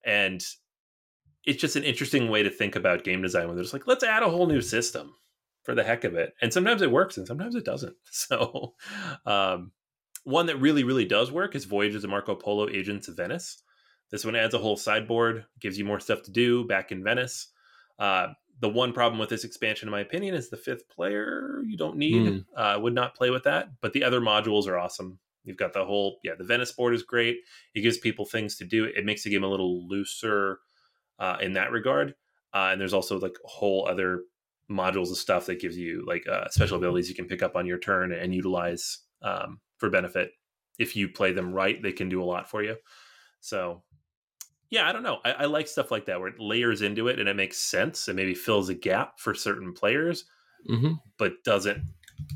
And it's just an interesting way to think about game design when just like, let's add a whole new system for the heck of it. And sometimes it works and sometimes it doesn't. So, um, one that really, really does work is Voyages of Marco Polo Agents of Venice. This one adds a whole sideboard, gives you more stuff to do back in Venice. Uh, the one problem with this expansion, in my opinion, is the fifth player. You don't need. Mm. Uh, would not play with that. But the other modules are awesome. You've got the whole, yeah, the Venice board is great. It gives people things to do. It makes the game a little looser uh, in that regard. Uh, and there's also like a whole other modules of stuff that gives you like uh, special abilities you can pick up on your turn and utilize um, for benefit. If you play them right, they can do a lot for you. So, yeah, I don't know. I, I like stuff like that where it layers into it and it makes sense and maybe fills a gap for certain players, mm-hmm. but doesn't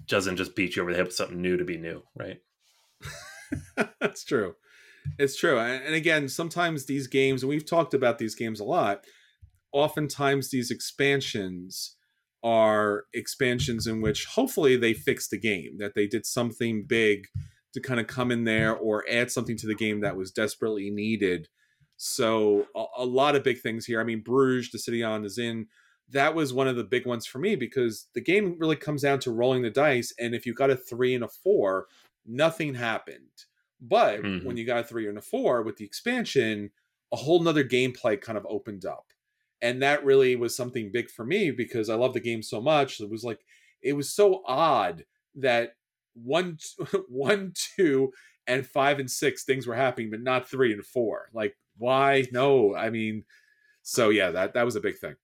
doesn't just beat you over the head with something new to be new, right? That's true. It's true. And again, sometimes these games, and we've talked about these games a lot, oftentimes these expansions are expansions in which hopefully they fixed the game, that they did something big to kind of come in there or add something to the game that was desperately needed. So a, a lot of big things here. I mean, Bruges, the city on the Zwin. That was one of the big ones for me because the game really comes down to rolling the dice, and if you got a three and a four, nothing happened. But mm-hmm. when you got a three and a four with the expansion, a whole nother gameplay kind of opened up and that really was something big for me because I love the game so much. It was like it was so odd that one, one, two, and five and six things were happening, but not three and four. Like why? No, I mean, so yeah, that that was a big thing.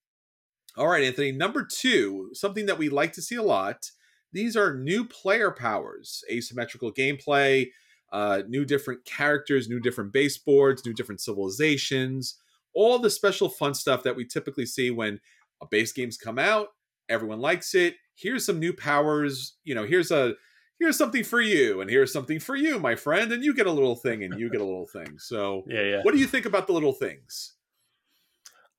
All right, Anthony. Number two, something that we like to see a lot. These are new player powers, asymmetrical gameplay, uh, new different characters, new different baseboards, new different civilizations all the special fun stuff that we typically see when a base games come out everyone likes it here's some new powers you know here's a here's something for you and here's something for you my friend and you get a little thing and you get a little thing. So yeah yeah. what do you think about the little things?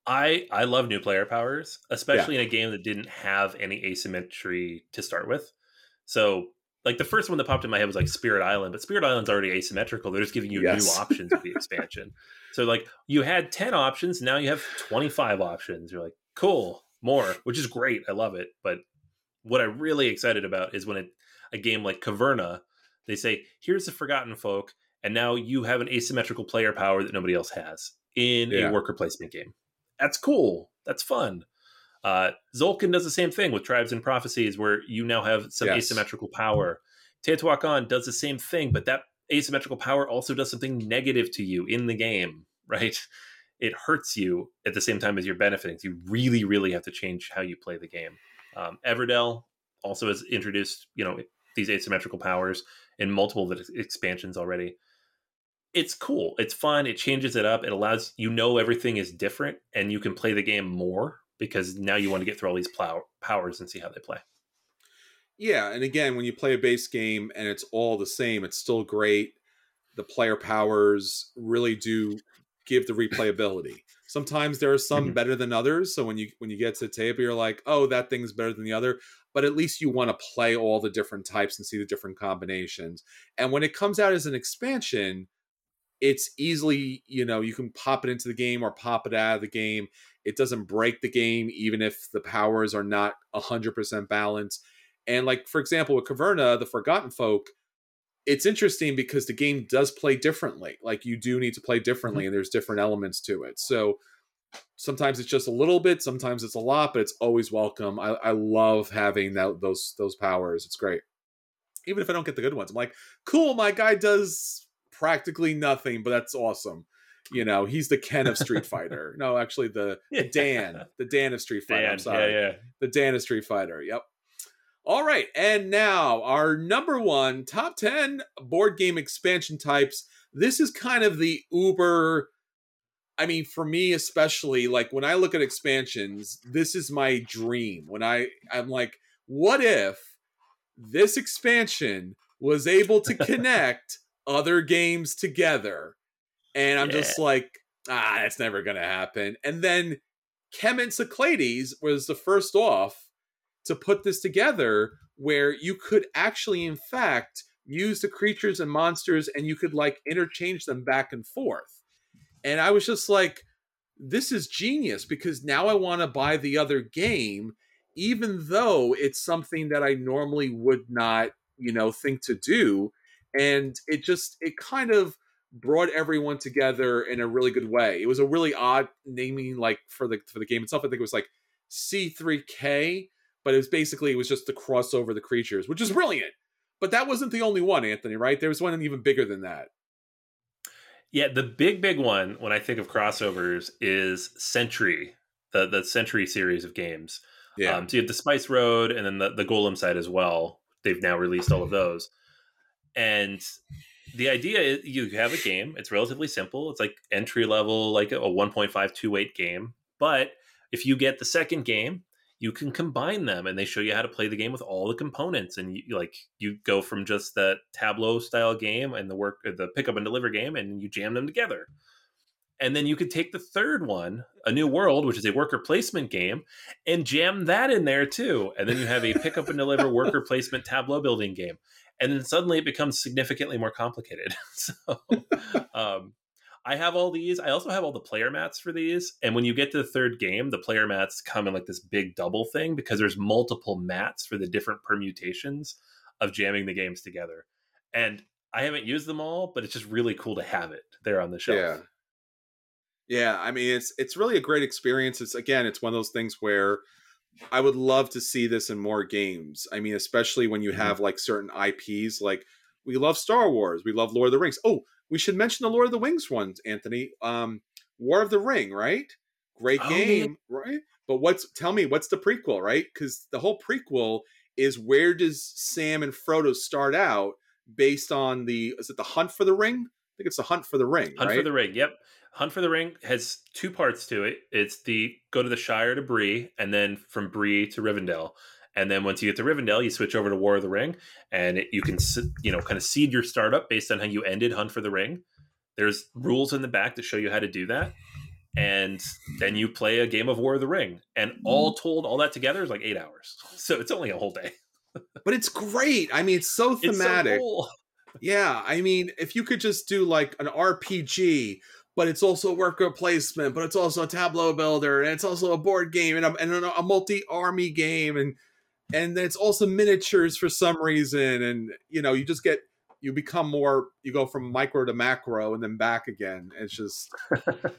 I i love new player powers especially yeah. in a game that didn't have any asymmetry to start with. So like the first one that popped in my head was like Spirit Island, but Spirit Island's already asymmetrical. They're just giving you yes. new options with the expansion. So like you had 10 options, now you have 25 options. You're like, cool, more, which is great. I love it. But what I'm really excited about is when it, a game like Caverna, they say, here's the Forgotten Folk, and now you have an asymmetrical player power that nobody else has in yeah. a worker placement game. That's cool. That's fun. Uh, Tzolk'in does the same thing with Tribes and Prophecies, where you now have some yes. asymmetrical power. Teotihuacan does the same thing, but that asymmetrical power also does something negative to you in the game, right? It hurts you at the same time as you're benefiting. So you really, really have to change how you play the game. Um, Everdell also has introduced, you know, these asymmetrical powers in multiple expansions already. it's cool. It's fun. It changes it up. It allows you know everything is different, and you can play the game more because now you want to get through all these plow- powers and see how they play. Yeah, and again, when you play a base game and it's all the same, it's still great. The player powers really do give the replayability. Sometimes there are some mm-hmm. better than others. So when you when you get to the table, you're like, oh, that thing's better than the other. But at least you want to play all the different types and see the different combinations. And when it comes out as an expansion, it's easily, you know, you can pop it into the game or pop it out of the game. It doesn't break the game, even if the powers are not 100% balanced. And, like, for example, with Caverna, the Forgotten Folk, it's interesting because the game does play differently. Like you do need to play differently, mm-hmm. and there's different elements to it. So sometimes it's just a little bit, sometimes it's a lot, but it's always welcome. I, I love having that those those powers. It's great. Even if I don't get the good ones, I'm like, cool. My guy does practically nothing, but that's awesome. You know, he's the Ken of Street Fighter. no, actually, the, the Dan, the Dan of Street Fighter. Dan, I'm sorry, yeah, yeah, the Dan of Street Fighter. Yep. All right, and now our number one top 10 board game expansion types. This is kind of the uber I mean, for me especially, like when I look at expansions, this is my dream. When I I'm like, what if this expansion was able to connect other games together? And I'm yeah. just like, ah, that's never gonna happen. And then Kemet Cyclades was the first off to put this together where you could actually, in fact, use the creatures and monsters and you could like interchange them back and forth. And I was just like, this is genius because now I want to buy the other game, even though it's something that I normally would not, you know, think to do. And it just, it kind of brought everyone together in a really good way. It was a really odd naming, like for the for the game itself. I think it was like C3K, but it was basically it was just to cross over the creatures, which is brilliant. But that wasn't the only one, Anthony. Right? There was one even bigger than that. Yeah, the big big one when I think of crossovers is Century, the the Century series of games. Yeah. Um, so you have the Spice Road and then the the Golem side as well. They've now released all of those, and the idea is you have a game. It's relatively simple. It's like entry level, like a 1.528 game. But if you get the second game, you can combine them and they show you how to play the game with all the components and you like you go from just that tableau style game and the work uh, the pick up and deliver game and you jam them together and then you could take the third one a new world which is a worker placement game and jam that in there too and then you have a pick up and deliver worker placement tableau building game and then suddenly it becomes significantly more complicated so um, I have all these. I also have all the player mats for these. And when you get to the third game, the player mats come in like this big double thing because there's multiple mats for the different permutations of jamming the games together. And I haven't used them all, but it's just really cool to have it there on the shelf. Yeah. Yeah, I mean it's it's really a great experience. It's again, it's one of those things where I would love to see this in more games. I mean, especially when you mm-hmm. have like certain IPs like we love Star Wars, we love Lord of the Rings. Oh, we should mention the Lord of the Wings ones, Anthony. Um, War of the Ring, right? Great oh, game, yeah. right? But what's tell me what's the prequel, right? Because the whole prequel is where does Sam and Frodo start out based on the is it the Hunt for the Ring? I think it's the Hunt for the Ring. Hunt right? for the Ring. Yep. Hunt for the Ring has two parts to it. It's the go to the Shire to Bree, and then from Bree to Rivendell. And then once you get to Rivendell, you switch over to War of the Ring, and it, you can you know kind of seed your startup based on how you ended Hunt for the Ring. There's rules in the back to show you how to do that, and then you play a game of War of the Ring. And all mm. told, all that together is like eight hours, so it's only a whole day. but it's great. I mean, it's so thematic. It's so cool. Yeah, I mean, if you could just do like an RPG but it's also worker placement, but it's also a tableau builder, and it's also a board game and a, and a multi army game, and and it's also miniatures for some reason and you know you just get you become more you go from micro to macro and then back again. It's just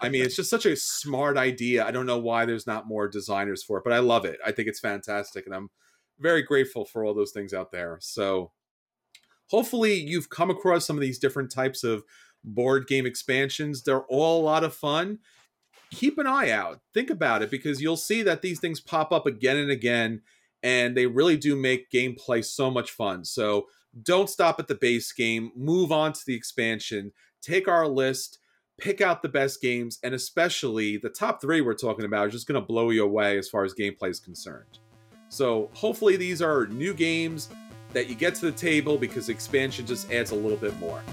i mean it's just such a smart idea. I don't know why there's not more designers for it but i love it. I think it's fantastic and i'm very grateful for all those things out there. So hopefully you've come across some of these different types of board game expansions they're all a lot of fun keep an eye out think about it because you'll see that these things pop up again and again and they really do make gameplay so much fun. So don't stop at the base game, move on to the expansion, take our list, pick out the best games, and especially the top three we're talking about is just going to blow you away as far as gameplay is concerned. So hopefully these are new games that you get to the table because expansion just adds a little bit more.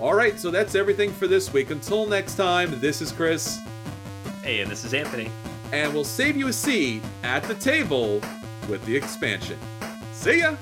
All right, so that's everything for this week. Until next time, this is Chris. Hey, and this is Anthony. And we'll save you a seat at the table with the expansion. See ya!